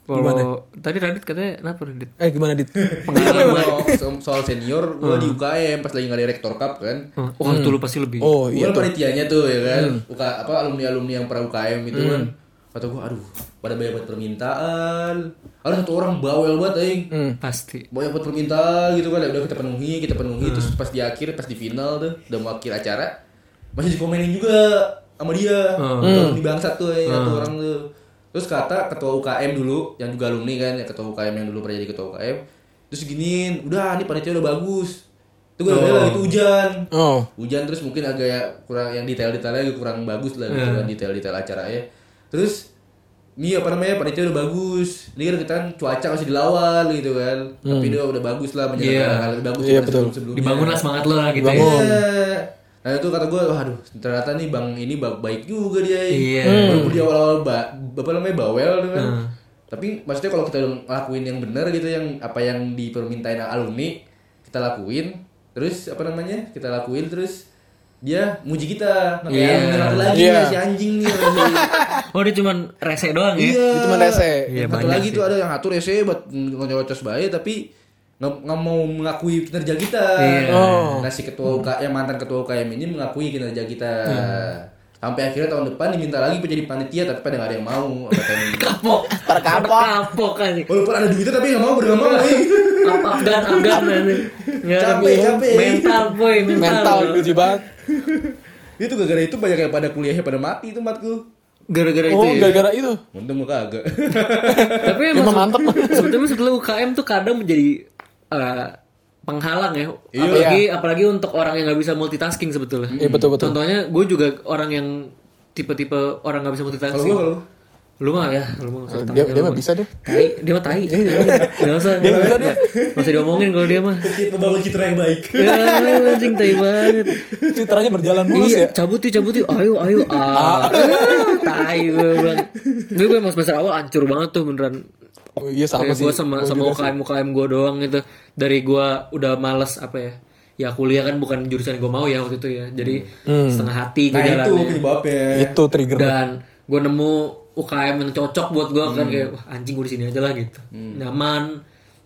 Kalau tadi Radit katanya kenapa Radit? eh gimana dit so- soal senior, gua di UKM pas lagi ngadain rektor cup kan. Eh, Oh, itu lu pasti lebih. oh Iya panitianya tuh ya kan. UK, apa alumni-alumni yang pra UKM itu kan. Kata gua aduh, pada banyak banget permintaan. Ada satu orang bawel banget aing. Hmm. Pasti. Banyak banget permintaan gitu kan. Ya udah kita penuhi, kita penuhi terus pas di akhir, pas di final tuh, udah mau akhir acara masih dikomenin juga sama dia. Tuh, Di bangsat tuh ya, satu orang tuh. Terus kata ketua UKM dulu yang juga alumni kan, ya ketua UKM yang dulu pernah jadi ketua UKM. Terus giniin, udah nih panitia udah bagus. Itu gue lagi itu hujan. Oh. Hujan terus mungkin agak ya kurang yang detail-detailnya agak kurang bagus lah gitu kan detail-detail acaranya. Terus ini apa namanya panitia udah bagus. Ini kan kita kan cuaca masih dilawan gitu kan. Tapi dia udah bagus lah menyelenggarakan hal lebih bagus Iya, daripada betul. sebelum-sebelumnya. Dibangun lah semangat lo lah gitu. ya. Nah itu kata gue, waduh ternyata nih bang ini ba- baik juga dia. Iya. Walaupun dia awal-awal ba- apa namanya bawel kan. Tapi maksudnya kalau kita udah ngelakuin yang benar gitu, yang apa yang dipermintain alumni kita lakuin, terus apa namanya kita lakuin terus dia muji kita, Iya. kayak yeah. lagi ya, si anjing nih. Oh dia cuman rese doang ya? Iya. itu mah rese Iya, Yang satu banyak lagi sih. tuh ada yang atur ese buat ngocos baik tapi nggak mau mengakui kinerja kita. Iya. Oh. Nah si ketua UK, yang mantan ketua UKM ini mengakui kinerja kita. Sampai akhirnya tahun depan diminta lagi menjadi panitia tapi pada nggak ada yang mau. Kapok. Terkapok. Kapok kan. Walaupun ada duitnya tapi nggak mau berdua mau. Afgan nanti. Nggak ada Capek, capek. Mental boy, mental. mental banget Itu gara-gara itu banyak yang pada kuliahnya pada mati itu matku. Gara-gara itu oh ya. gara-gara itu Untung gua kagak. Tapi Emang emang mantep. sebetulnya setelah UKM tuh kadang menjadi eh, penghalang ya. Iya. Apalagi apalagi untuk orang yang nggak bisa multitasking sebetulnya. iya betul betul Contohnya gue juga orang yang tipe-tipe orang nggak bisa multitasking. kalau Lu mah ya, lu mah dia dia mah bisa deh Tai, dia mah tai. Enggak usah. Dia bisa dia. Enggak usah diomongin kalau dia mah. kita bangun citra yang baik. Ya, anjing tai banget. citranya berjalan mulus Iya, ya cabut yuk, cabut yuk. Ayo, ayo. Ah, tai gue bilang. Gue gue emang semester awal hancur banget tuh beneran. Oh iya sama Kayak sih gue sama sama UKM UKM gue doang gitu. Dari gue udah males apa ya? Ya kuliah kan bukan jurusan yang gue mau ya waktu itu ya. Jadi setengah hati gue Nah itu penyebabnya. itu trigger Dan gue nemu UKM yang cocok buat gue kan kayak wah anjing gue di sini aja lah gitu. Nyaman.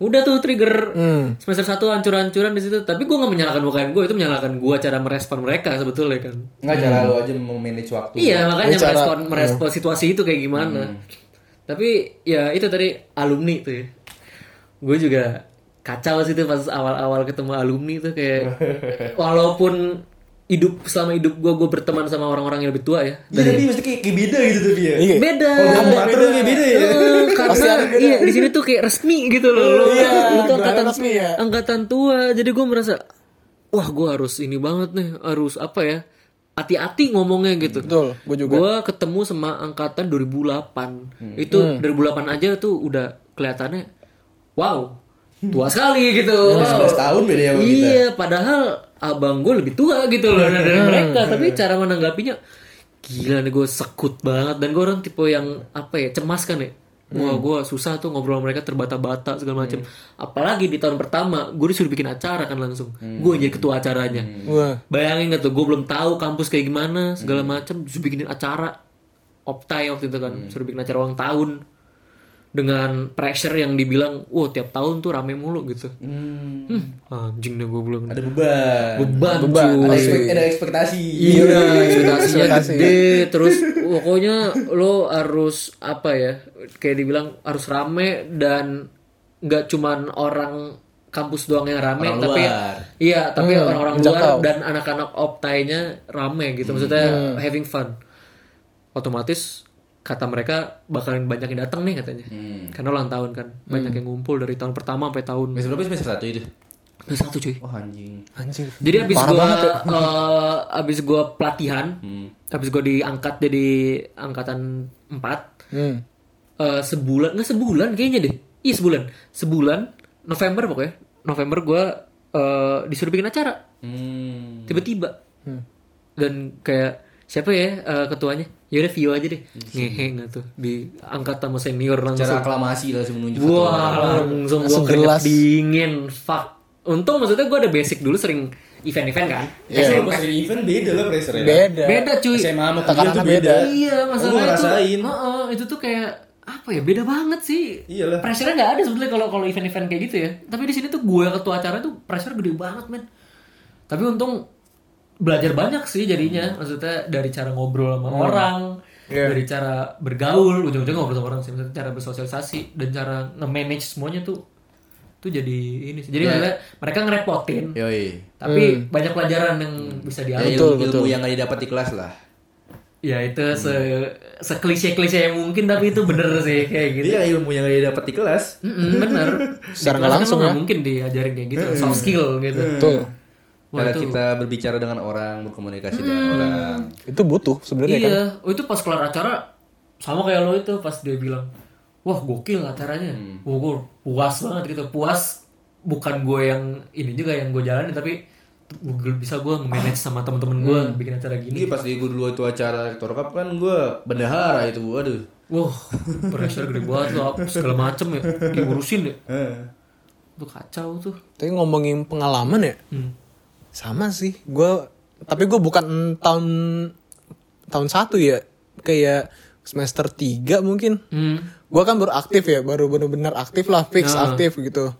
Udah tuh trigger semester satu hancur-hancuran di situ. Tapi gue nggak menyalahkan UKM gue itu menyalahkan gue cara merespon mereka sebetulnya kan. Nggak cara lo aja memanage waktu. Iya makanya cara- merespon merespon situasi itu kayak gimana. Tapi ya itu tadi alumni tuh ya. Gue juga kacau sih tuh pas awal-awal ketemu alumni tuh kayak walaupun hidup selama hidup gue gue berteman sama orang-orang yang lebih tua ya. Iya tapi mesti kayak, kayak beda gitu tapi ya. iya Beda. Kalau tuh kayak beda ya. Eh, karena iya di sini tuh kayak resmi gitu loh. Lu, Iya, tuh gimana angkatan resmi ya? angkatan tua. Jadi gue merasa wah gue harus ini banget nih, harus apa ya? Hati-hati ngomongnya gitu. Betul, gue juga. Gue ketemu sama angkatan 2008. Itu 2008 aja tuh udah kelihatannya wow, tua sekali gitu. 11 tahun beda ya kita. Iya, padahal abang gue lebih tua gitu loh dari mereka, tapi cara menanggapinya gila nih gue sekut banget dan gue orang tipe yang apa ya cemas kan ya. Wah, gue susah tuh ngobrol sama mereka terbata-bata segala macem. Apalagi di tahun pertama, gue disuruh bikin acara kan langsung. Gue jadi ketua acaranya. Wah. Bayangin gak tuh, gue belum tahu kampus kayak gimana segala macem. Disuruh bikinin acara optai waktu itu kan, suruh bikin acara ulang tahun dengan pressure yang dibilang, wah tiap tahun tuh rame mulu gitu. Hmm, anjing deh gue belum. Ada beban. Beban, Beban. cuy. Ada, ekspek- ada ekspektasi. Iya, ekspektasinya Ekspektasi. gede, terus pokoknya lo harus apa ya, kayak dibilang harus rame dan nggak cuman orang kampus doang yang rame, Orang tapi luar. iya, tapi Hmm, orang-orang luar dan anak-anak optainya rame gitu, maksudnya having fun. Otomatis kata mereka bakalan banyak yang datang nih katanya, karena ulang tahun kan, banyak yang ngumpul dari tahun pertama sampai tahun Semester berapa semester satu itu? satu cuy. Oh anjing. Anjing. Jadi abis Parah gua banget ya. eh, abis gua pelatihan, abis gua diangkat jadi angkatan 4 Hmm. Eh, sebulan nggak sebulan kayaknya deh. Iya sebulan. Sebulan November pokoknya. November gua eh, disuruh bikin acara Hmm. tiba-tiba. Dan kayak siapa ya eh, ketuanya? Ya udah Vio aja deh. Ngehe nggak tuh diangkat sama senior langsung. Cara aklamasi langsung menunjuk Wah, langsung gua Langsung keringet gelas. dingin. Fuck. Untung maksudnya gua ada basic dulu sering event-event kan. Kalau pas di event beda lah pressure ya. Beda. Beda cuy. SMA sama kuliah tuh beda. Iya, Oh, masalahnya gua itu. ngerasain. Heeh, itu tuh kayak apa ya? Beda banget sih. Iyalah. Pressure-nya nggak ada sebetulnya kalau kalau event-event kayak gitu ya. Tapi di sini tuh gue ketua acara tuh pressure gede banget, men. Tapi untung belajar banyak sih jadinya. Maksudnya dari cara ngobrol sama orang, Iya. dari cara bergaul, ujung-ujungnya ngobrol sama orang sih. Maksudnya cara bersosialisasi dan cara nge-manage semuanya tuh tuh jadi ini sih. Jadi maksudnya mereka ngerepotin, Yoi. tapi banyak pelajaran yang bisa Ya, diambil. ilmu, Betul, ilmu betul. yang gak didapat di kelas lah. Ya itu se seklise klise yang mungkin tapi itu bener sih kayak gitu. Iya ilmu yang gak didapat di kelas. Mm-mm, bener. Secara nggak kelas langsung kan ya. mungkin diajarin kayak gitu, soft skill gitu. Tuh. Wah, Cara itu- kita berbicara dengan orang, berkomunikasi dengan orang. Itu butuh sebenarnya kan. Iya, oh, itu pas kelar acara sama kayak lo itu pas dia bilang, wah gokil acaranya, wah gue puas banget gitu, puas bukan gue yang ini juga yang gue jalanin tapi bisa gue manage sama temen-temen gue bikin acara gini. Ini pas di gue dulu itu acara Rektor Cup kan gue bendahara itu, waduh. Wah, pressure gede banget loh, segala macem ya, diurusin ya. Itu kacau tuh. Tapi ngomongin pengalaman ya, Hmm. sama sih. Gue tapi gue bukan tahun tahun satu ya, kayak semester 3 mungkin. Hmm. Gue kan baru aktif ya, baru bener-bener aktif lah, fix Nah. aktif gitu.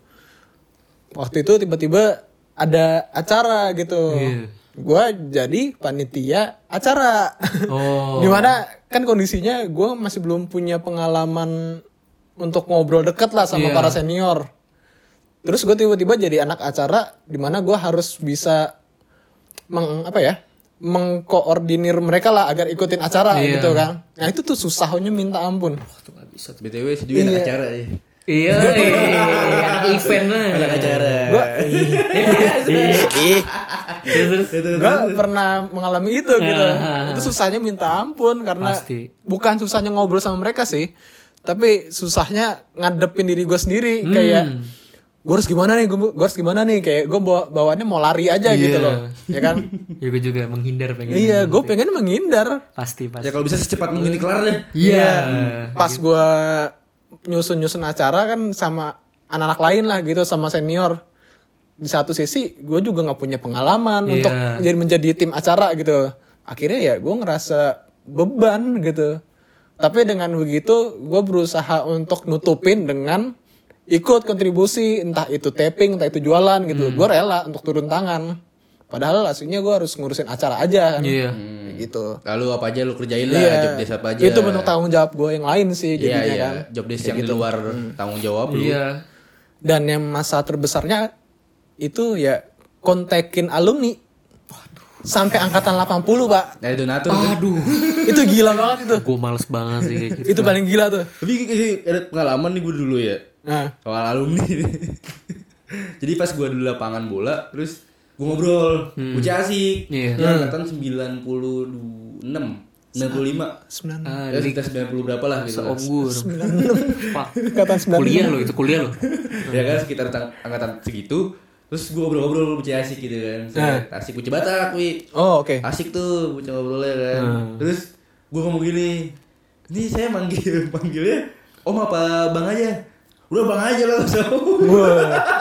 Waktu itu tiba-tiba ada acara gitu. Iya. Gue jadi panitia acara. Oh. Di mana kan kondisinya gue masih belum punya pengalaman untuk ngobrol deket lah sama Iya. para senior. Terus gue tiba-tiba jadi anak acara di mana gue harus bisa meng, apa ya mengkoordinir mereka lah agar ikutin acara Iya. gitu kan. Nah itu tuh susahnya minta ampun. Itu nggak bisa tuh. BTW si Dwi anak acara ya. Iya, iya, anak event lah. Anak acara. Terus. gue pernah mengalami itu gitu. Itu susahnya minta ampun karena Pasti. bukan susahnya ngobrol sama mereka sih, tapi susahnya ngadepin diri gue sendiri Hmm. kayak gue harus gimana nih, gue harus gimana nih, kayak gue bawa bawaannya mau lari aja gitu Iya. loh, ya kan? Ya gue juga menghindar pengen. iya, gue pengen menghindar. Pasti pasti. Ya kalau bisa secepat mungkin kelar deh. Iya. Pas gue nyusun-nyusun acara kan sama anak-anak lain lah gitu, sama senior. Di satu sisi gue juga nggak punya pengalaman Iya. untuk jadi menjadi tim acara gitu. Akhirnya ya gue ngerasa beban gitu. Tapi dengan begitu gue berusaha untuk nutupin dengan ikut kontribusi entah itu taping entah itu jualan gitu. Hmm. Gue rela untuk turun tangan. Padahal aslinya gue harus ngurusin acara aja kan. Iya. Kayak gitu. Lalu apa aja lu kerjain lah, Iya. job desk apa aja. Itu bentuk tanggung jawab gue yang lain sih Iya, jadinya iya. kan. Job desk yang di luar tanggung jawab lu. Iya. Dan yang masa terbesarnya itu ya kontekin alumni. Sampai angkatan 80, Pak. Dari donatur. Aduh. itu gila banget itu. gue males banget sih kayak gitu. Itu paling gila tuh. Tapi ini ada pengalaman nih gue dulu ya. Nah, Soal alumni. Jadi pas gue dulu lapangan bola, terus gue ngobrol bocah asik. Iya. dia angkatan 96 95 Sembilan Ah, ya sekitar 90 berapa lah gitu. Om gue. Fuck. Angkatan sembilan. Kuliah lo itu kuliah lo. ya kan sekitar angkatan segitu. Terus gue ngobrol-ngobrol bocah asik gitu kan. Set, asik bocah batak wi. Oh oke. asik tuh bocah ngobrolnya kan. Hmm. terus gue ngomong gini ini saya manggil manggilnya om apa bang aja udah bang aja lah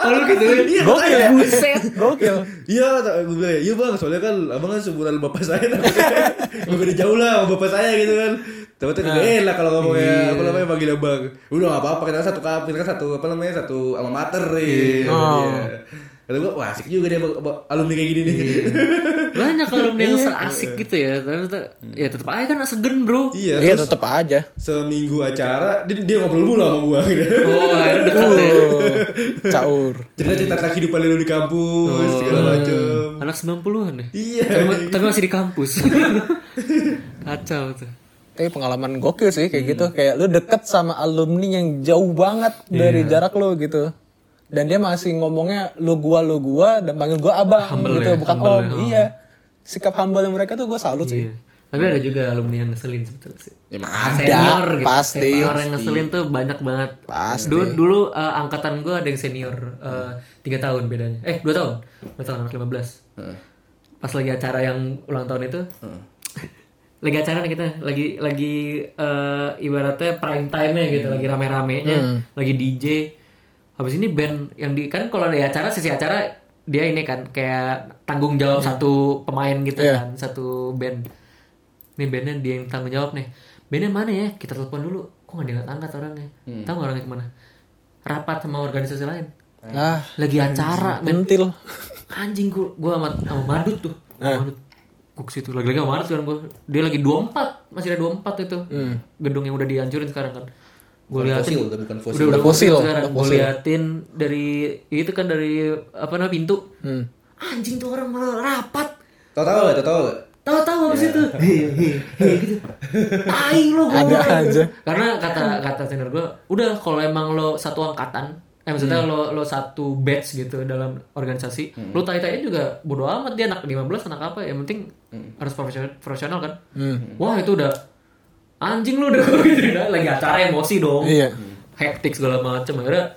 Oh lu gitu ya? Iya, Gokil ya. Buset. Gokil. Iya, gue bilang, iya bang, soalnya kan abang kan seumuran bapak saya, nggak beda jauh lah sama bapak saya gitu kan. Tapi tuh gak enak kalau ngomongnya, apa namanya panggil abang. Udah gak apa-apa, kita kan satu kita kan satu apa namanya satu alma mater ya. Oh. Kata gue, wah asik juga abang- alumni kayak gini nih. Banyak kalau yang asik gitu ya. Ya tetap aja kan segen bro. iya, Iya tetep aja. seminggu acara dia, dia ngobrol mulu sama gue gitu. Oh, akhirnya dekat ya. Uh, caur. Cerita-cerita tentang kehidupan lu di kampus, segala macem. Anak 90-an ya? Iya. Tapi, tapi masih di kampus. Kacau tuh. Tapi pengalaman gokil sih kayak gitu. Kayak lu deket sama alumni yang jauh banget dari jarak lu gitu. Dan dia masih ngomongnya lu gua lu gua dan panggil gua abang Humble gitu ya, bukan humble om. ya, oh. Iya. Sikap humble mereka tuh gua salut sih. Iya. Tapi ada juga alumni yang ngeselin sebetulnya sih. Emang senior gitu. pasti. Senior yang ngeselin tuh banyak banget. Pasti. Dulu, dulu eh, angkatan gue ada yang senior eh, tiga tahun bedanya. Eh dua tahun. Dua tahun anak 15 Heeh. Pas lagi acara yang ulang tahun itu. lagi acara nih kita lagi lagi eh, ibaratnya prime time nya gitu lagi rame-ramenya lagi DJ habis ini band yang di kan kalau ada acara sisi acara dia ini kan kayak tanggung jawab satu pemain gitu Iya. kan satu band. Nih bandnya dia yang tanggung jawab nih. Bandnya mana ya? Kita telepon dulu. Kok nggak diangkat angkat orangnya? Tahu nggak orangnya ke mana? Rapat sama organisasi lain. Ah, lagi acara men. Mentil. anjing gua gua sama, sama Madut tuh. Sama Madut. Gua ke situ. Lagi-lagi sama Madut kan gua. Dia lagi 24 masih ada 24 itu. Gedung yang udah dihancurin sekarang kan gua liatin fosil, udah bukan fosil. udah udah fosil, fosil sekarang gua liatin dari itu kan dari apa namanya pintu Hmm. anjing tuh orang malah rapat Tahu-tahu gak? Tahu-tahu gak? tahu-tahu habis itu hehe hehe gitu tai lo gua Ada bilang. aja. karena kata kata senior gua udah kalau emang lo satu angkatan eh maksudnya lo lo satu batch gitu dalam organisasi lo tai tai juga bodo amat dia anak 15 anak apa yang penting harus profesional profesional kan wah itu udah anjing lu udah gitu udah lagi acara emosi dong Iya. hektik segala macam akhirnya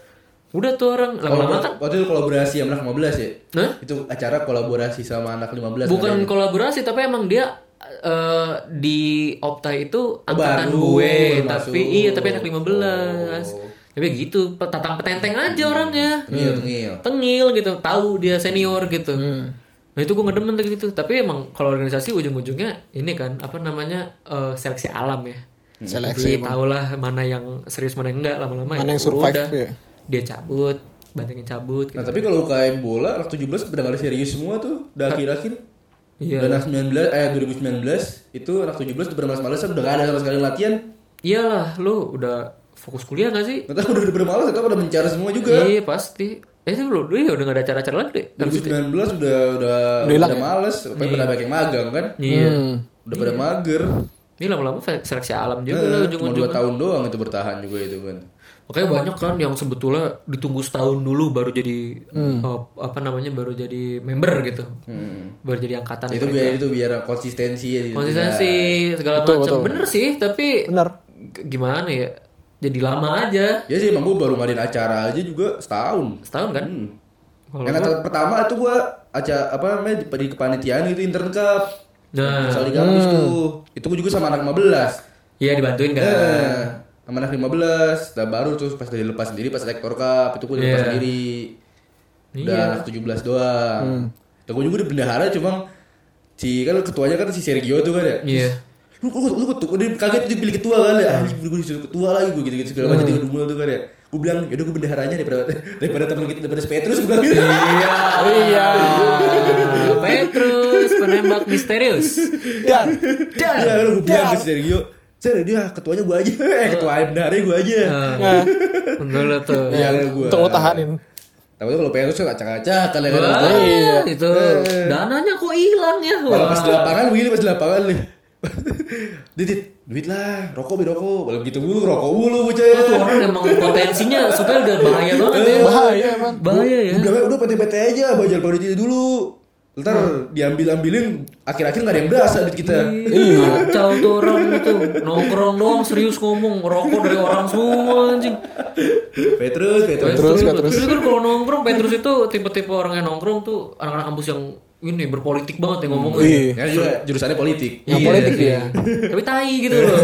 udah tuh orang lama-lama kan Waktu itu kolaborasi sama anak 15 ya? Hah? Itu acara kolaborasi sama anak 15 bukan katanya. kolaborasi tapi emang dia eh, di Opta itu angkatan baru, gue baru tapi masuk. iya tapi anak 15 Oh. tapi gitu tatang petenteng aja orangnya Tengil, tengil. tengil gitu tahu dia senior gitu Hmm. Nah itu gue ngedemen tuh gitu tapi emang kalau organisasi ujung-ujungnya ini kan apa namanya eh, seleksi alam ya Seleksi Jadi tau lah mana yang serius mana yang enggak lama-lama Mana ya yang survive, udah. ya. dia cabut bantengin cabut gitu. Nah tapi kalau UKM bola anak 17 udah gak ada serius semua tuh Udah akhir-akhir Iya. Udah anak 19, eh 2019 Itu anak 17 udah pada malas-malasan Udah gak ada sama sekali latihan Iyalah, lu udah fokus kuliah gak sih? Gak tau udah udah pada malas Gak tau pada mencar semua juga Iya pasti. Eh itu lu, lu ya udah gak ada acara-acara lagi deh. Habis itu. 2019 udah udah Udah udah, hilang ya? males Pokoknya pada banyak yang magang kan Iya. Hmm. Udah pada mager Ini lama-lama seleksi alam juga Eh, lah Cuma 2 ujung-ujung. tahun doang itu bertahan juga itu kan Makanya banyak kan yang sebetulnya ditunggu setahun dulu baru jadi eh, apa namanya baru jadi member gitu. Baru jadi angkatan. Itu biar itu biar konsistensi ya gitu. Konsistensi segala Betul, macam. Bener sih, tapi Bener. gimana ya? Jadi lama aja. Ya sih emang gue baru ngadain acara aja juga setahun Setahun kan? Hmm. Yang kata pertama itu gua acara apa namanya di, di kepanitiaan itu intern cup. Nah. Soal di kampus tuh. Itu gua juga sama anak 15. Iya dibantuin kan. Eh, sama anak 15. Dan baru terus pas dari lepas sendiri pas rektor cup itu gua dilepas Iya. sendiri. Udah Iya. anak 17 doang. Dan gua juga udah bendahara cuma si kan ketuanya kan si Sergio tuh kan ya. Iya. Lu lu lu dia kaget dipilih ketua kan ya. Gue disuruh ketua lagi gue gitu-gitu segala macam tiga dumul tuh kan ya. Gue bilang, yaudah gue bendaharanya daripada daripada teman kita daripada Petrus gue bilang gitu. Iya. Iya. Petrus penembak misterius. Dan Ya, kan gue bilang ke Sergio, Ser, dia ketuanya gue aja, eh ketua bendaharanya gue aja. nah, Betul lah tuh. Iya, gue. lo tahanin. Tapi kalau Petrus kan acak-acak ya kan. Iya. itu dananya kok hilang ya? Kalau pas di lapangan begini pas di lapangan nih. Dit, duit lah, rokok beli rokok. Kalau gitu mulu, rokok mulu bocah. Oh, tuh orang emang potensinya supaya udah bahaya banget ya. Bahaya emang. Bahaya ya. Udah, udah PT-PT aja, bajal pada dulu. Ntar diambil-ambilin akhir-akhir nggak ada yang berasa duit kita. Iya. Kacau tuh orang itu nongkrong doang serius ngomong rokok dari orang semua anjing. Petrus, Petrus. Petrus, Petrus. Terus kan kalau nongkrong Petrus itu tipe-tipe orang yang nongkrong tuh anak-anak kampus yang ini berpolitik banget yang ngomong. Iya. Ya juga jurusannya politik. Yang Iya. politik dia. Tapi tai gitu loh.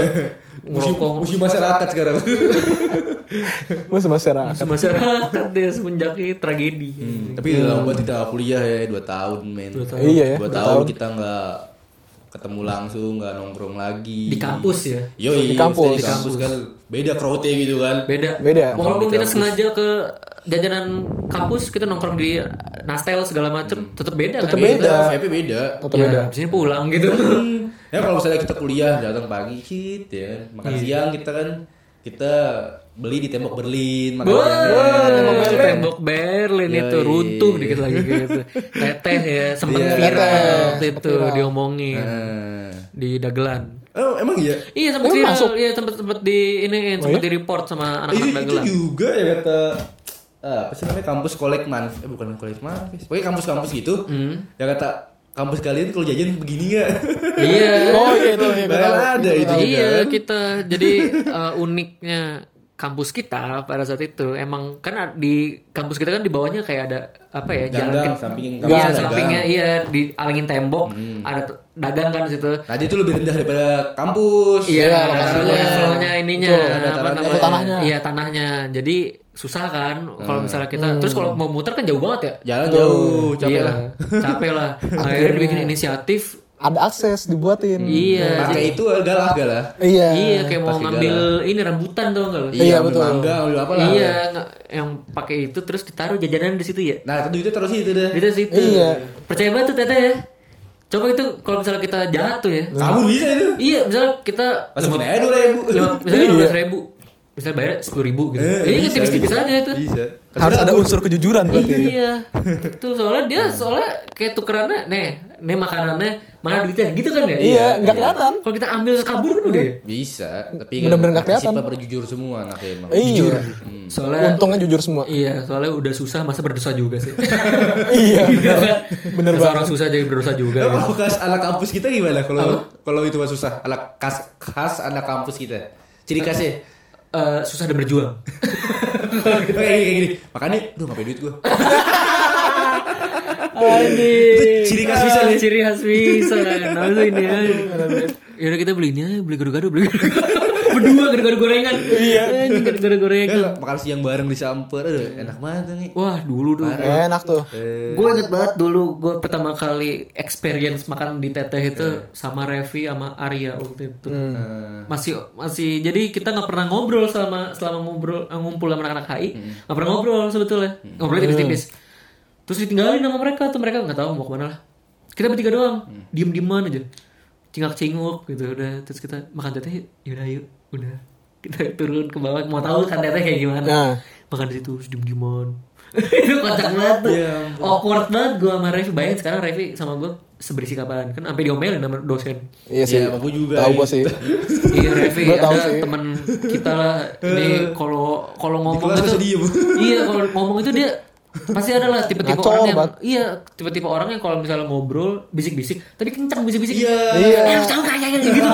Musuh, Ngerokok musuh masyarakat sekarang. Mas masyarakat. masyarakat deh semenjak ini tragedi. Tapi lama banget kita kuliah ya, 2 tahun men. Dua tahun. Iya ya, Dua dua tahun tahun. kita nggak ketemu langsung, nggak nongkrong lagi. Di kampus ya. Yo, Di kampus. Di kampus kan beda crowdnya gitu kan. Beda. Beda. Walaupun kita sengaja ke jajanan kampus, kita nongkrong di Nastel segala macem, tetap beda Tetep kan? beda. Vibe beda. Tetap Ya, beda. Di sini pulang gitu. Ya kalau misalnya kita kuliah datang pagi shit ya, makan siang kita kan kita beli di tembok Berlin makan siangnya. Wah, tembok Berlin itu Yoi. runtuh dikit lagi gitu. Teteh ya, sempet Iya. viral Teteh, waktu itu diomongin Nah. di Dagelan. Oh, emang iya? Iya sempat viral, iya sempat sempat di ini sempat di report sama Itu, anak-anak itu Dagelan. juga ya kata ah, apa sih namanya? Kampus kolek man eh bukan kolek manfis pokoknya kampus-kampus gitu. Ya kata kampus kalian kalau jajan begini nggak? Iya. Oh iya itu iya. Ada itu juga Iya kan. kita. Jadi eh, uniknya kampus kita pada saat itu emang kan di kampus kita kan di bawahnya kayak ada apa ya Ganggang, ke- samping- iya ada sampingnya iya di alingin tembok ada t- dagang kan di situ. Nah, dia tuh lebih rendah daripada kampus. iya Iya, ada lokasinya. levelnya ininya Betul, ada apa namanya? Tanahnya. iya tanahnya. Jadi susah kan kalau misalnya kita terus kalau mau muter kan jauh banget ya Jalan jauh, capek iya, lah. capek lah akhirnya dibikin inisiatif Ada akses dibuatin. iya Pakai itu galah galah. Iya. Iya kayak mau ngambil ini rambutan tuh enggak? Iya, ambil betul. Mangga, ambil apa lah. Iya, yang pakai itu terus ditaruh jajanan di situ ya. Nah, itu duitnya terus itu deh. Di situ. Iya. Percaya banget tuh teteh ya. Coba itu kalau misalnya kita jatuh ya. Kamu bisa itu. Iya, misalnya kita Masukin aja dulu ribu. lima, misalnya lima belas ribu, misalnya bayar sepuluh ribu gitu. Eh, Ini kan bisa, tipis-tipis bisa. aja itu. Bisa. Harus ada unsur kejujuran berarti. Iya, tuh soalnya dia soalnya kayak tukerannya, nih, nih makanannya, mana duitnya, gitu kan ya? Iya, nggak kelihatan. Kalau kita ambil kabur kan udah. ya? Bisa, tapi Bener-bener nggak kelihatan. Sifat berjujur semua anaknya emang. Iya. Soalnya Untungnya jujur semua. Iya, soalnya udah susah masa berdosa juga sih. Iya. Bener banget. Orang susah jadi berdosa juga. Kalau khas anak kampus kita gimana? Kalau kalau itu mah susah. Anak khas khas anak kampus kita. Ciri khasnya. Eh, susah dan berjuang. Kayak gini, kayak gini. Makanya, duh ngapain duit gua? Anjing. ciri khas bisa nih. Ciri khas bisa. Nah, ini ya. Ya udah kita beli ini aja, beli gado-gado, beli gado-gado. Berdua gado-gado gorengan. Iya. Gado-gado gorengan. Ya, makan siang bareng di Samper. Aduh, enak banget nih. Wah, dulu tuh. Enak tuh. Gue inget banget dulu gue pertama kali experience makan di teteh itu sama Revi sama Arya waktu itu. Masih masih jadi kita nggak pernah ngobrol selama selama ngobrol eh, ngumpul sama anak-anak HI nggak pernah ngobrol sebetulnya ngobrol tipis-tipis. Terus ditinggalin sama mereka tuh mereka nggak tahu mau ke mana lah. Kita bertiga doang diem dieman aja cingak cinguk gitu udah terus kita makan teteh yaudah yuk udah kita turun ke bawah mau tahu kan teteh kayak gimana Nah. makan di situ diem dieman itu kocak banget tuh awkward banget gue sama Revi bayangin sekarang Revi sama gue seberisik apaan kan sampai diomelin sama dosen Iya sih. Iya, aku juga. Tahu gua sih. iya Revi Gua tahu ada sih. teman kita lah ini kalau kalau ngomong itu iya kalau ngomong itu dia pasti ada lah tipe-tipe Ngaco orang yang banget. iya tipe-tipe orang yang kalau misalnya ngobrol bisik-bisik tapi kencang bisik-bisik Iya. Iya. eh tahu kayaknya gitu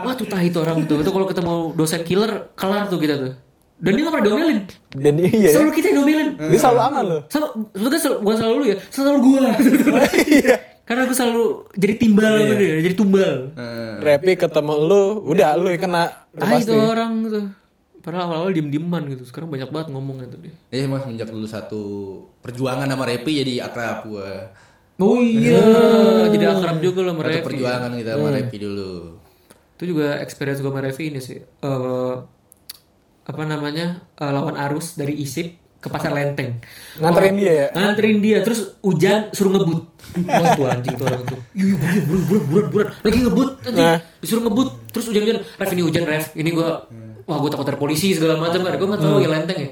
wah tuh tah itu orang tuh itu kalau ketemu dosen killer kelar tuh kita tuh dan dia gak pernah diomelin Dan iya ya. selalu kita yang diomelin Dia selalu aman loh. sama lu kan sel- bukan selalu lu ya selalu gua karena gue selalu jadi timbal gitu ya, jadi tumbal Eh, Repi ketemu lu, udah lu yang kena. Ah pasti. itu orang tuh padahal awal-awal diem dieman gitu sekarang banyak banget ngomongnya tuh dia. Ya emang semenjak dulu satu perjuangan sama Repi jadi akrab gua. oh iya jadi akrab juga lah sama Satu perjuangan kita sama Repi dulu. itu juga experience gue sama Revi ini sih Eh, apa namanya eh, lawan arus dari Isip ke pasar Lenteng. Nganterin dia ya. nganterin dia terus hujan suruh ngebut. Wah tuh anjing tuh orang tuh iya iya buruan buruan buruan buruan lagi ngebut anjing Nah. disuruh ngebut terus hujan hujan ref ini hujan ref. Ini gua wah gua takut ada polisi segala macam kan gua nggak tahu ya lenteng ya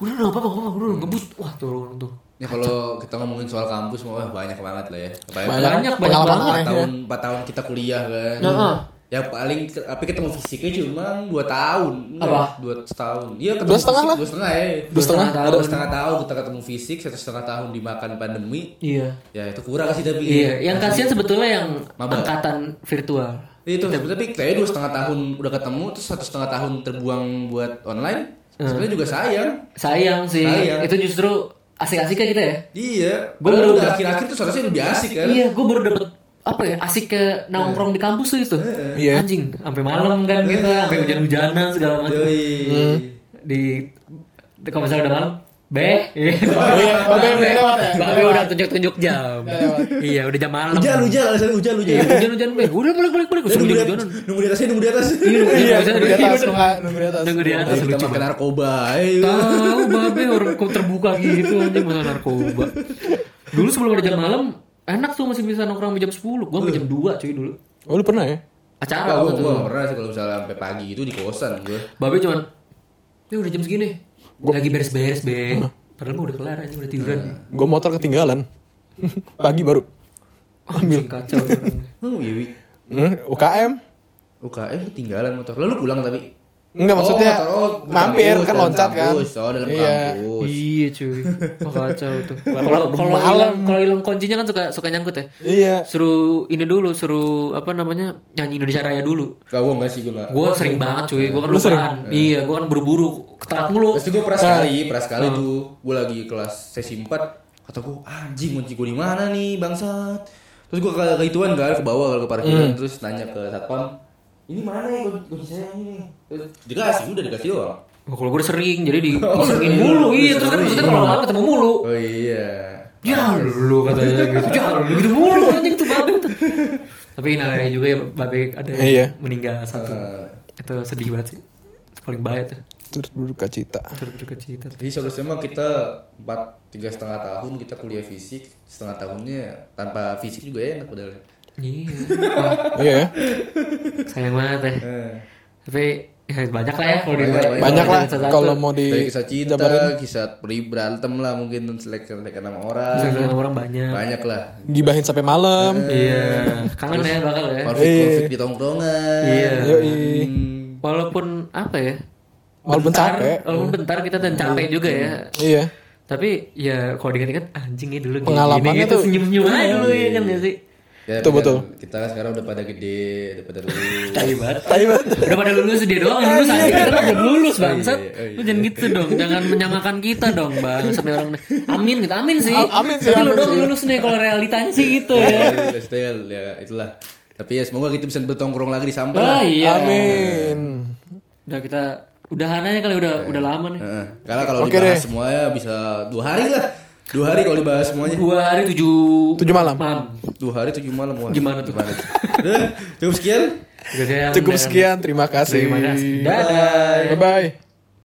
udah udah apa apa apa udah ngebut wah tuh orang tuh Ya kalau kita ngomongin soal kampus, wah banyak banget lah ya. Banyak banyak Pengalaman banget aneh. empat tahun, empat tahun kita kuliah kan. Nah, ah. Ya paling tapi ketemu fisiknya cuma 2 tahun. Apa? 2 tahun. Iya ketemu Dua setengah fisik lah. Dua setengah ya. Dua setengah Ada setengah tahun kita ketemu fisik, satu setengah tahun dimakan pandemi. Iya. Ya itu kurang sih tapi. Iya, yang kasihan sebetulnya yang Maba. angkatan virtual. Itu tapi kayaknya dua setengah tahun udah ketemu terus satu setengah tahun terbuang buat online. Sebenarnya juga sayang. Sayang sih. Sayang. Itu justru asik-asiknya kita ya. Iya. Gua Gua baru udah akhir-akhir tuh seharusnya lebih asik kan. Iya, gue baru dapet apa ya asik ke nongkrong di kampus tuh itu. Iya. Anjing, sampai malam kan kita, sampai hujan-hujanan segala macam. Yoi. Di, di kalau misalnya udah malam, be, iya, Babe udah lewat ya? Babe udah tunjuk-tunjuk jam. iya, udah jam malam. Hujan, hujan, alasan hujan, hujan. Iya, hujan-hujan, be. Udah balik balik balik, Nunggu di hujan atas, nunggu di atasnya, nunggu di atas. Iya, Iya, nunggu di atas, nunggu- nunggu di atas. Nunggu di atas Kita lucu. makan narkoba. Tahu babe orang kok terbuka gitu anjing masalah narkoba. Dulu sebelum ada jam malam, enak tuh masih bisa nongkrong sampai jam 10. Gua sampai jam 2 cuy dulu. Oh lu pernah ya? Acara Gue pernah sih kalau misalnya sampai pagi itu di kosan gue. Babe cuman ya udah jam segini. Lagi beres-beres, Be. Padahal gua udah kelar aja udah tiduran. Gue motor ketinggalan. Pagi baru. Ambil kacau. Oh iya, Wi. Hmm, UKM. UKM ketinggalan motor. Lalu pulang tapi. Enggak maksudnya oh, mampir kampus, kan loncat kan. kampus. Oh, dalam Iya. kampus. Iya cuy. Oh, kacau tuh. Kalau kalau hilang kalau hilang kuncinya kan suka suka nyangkut ya. Iya. Suruh ini dulu, suruh apa namanya? Nyanyi Indonesia Raya dulu. Gak gue enggak sih gue enggak. Gue sering banget cuy, gue kan lupaan. Iya, gue kan buru-buru keterak mulu. Terus gue pernah sekali, pernah sekali tuh gue lagi kelas sesi 4 kata gue anjing kunci gue di mana nih bangsat. Terus gue ke ke ituan kan ke bawah ke parkiran terus nanya ke satpam ini mana ya kunci- saya ini. Dikasih udah dikasih doang. Oh, kalau gue udah sering, jadi di diserinkin mulu. Iya, terus kan maksudnya kalau lama ketemu mulu. Oh iya. Ya lu katanya gitu. Ya lu gitu mulu anjing tuh babe tuh. Tapi nah juga ya babe ada yang Iya. meninggal satu. Itu sedih banget sih. Itu paling bahaya tuh. Terus berduka cita. Terus berduka cita. Jadi solusinya mah kita empat tiga setengah tahun kita kuliah fisik setengah tahunnya tanpa fisik juga enak padahal. Iya. Iya ya. sayang banget ya. Eh. Tapi ya banyak lah ya kalau di Banyak, lah kalau mau di Dari kisah cinta, jabarin. kisah peri berantem lah mungkin selek-selekan sama orang. Sama orang banyak. Banyak lah. gibahin sampai malam. Iya. Kangen ya bakal ya. Konflik-konflik di tongkrongan. Iya. Hmm. Walaupun apa ya? Walaupun bentar, capek. Walaupun bentar kita dan capek juga ya. Iya. Tapi ya kalau diingat-ingat anjingnya dulu kayak Pengalamannya gini gitu tuh- senyum-senyum aja dulu ya kan ya sih. Ya, Betul, kan betul. Kita kan sekarang udah pada gede, udah pada lulus. Tai banget. Tadi banget. Udah pada lulus dia doang yang lulus aja kita kan belum lulus bangsat. iya, oh iya. Lu jangan gitu dong, jangan menyamakan kita dong bang sampai orang amin gitu amin sih. A- amin sih, Tapi lu doang lulus nih kalau realitanya sih gitu ya. Ya, style ya itulah. Tapi ya semoga kita bisa bertongkrong lagi di sampah. Ah lah. iya. Amin. Udah kita udahan aja kali udah udah lama nih. Heeh. Karena kalau Oke dibahas deh. semuanya bisa dua hari lah. Dua hari kalau dibahas semuanya. Dua hari tujuh Tujuh malam. malam. Dua hari tujuh malam. Wah, Gimana tuh? Udah, cukup sekian. Cukup sekian. Terima kasih. Terima kasih. Dadah. Bye bye.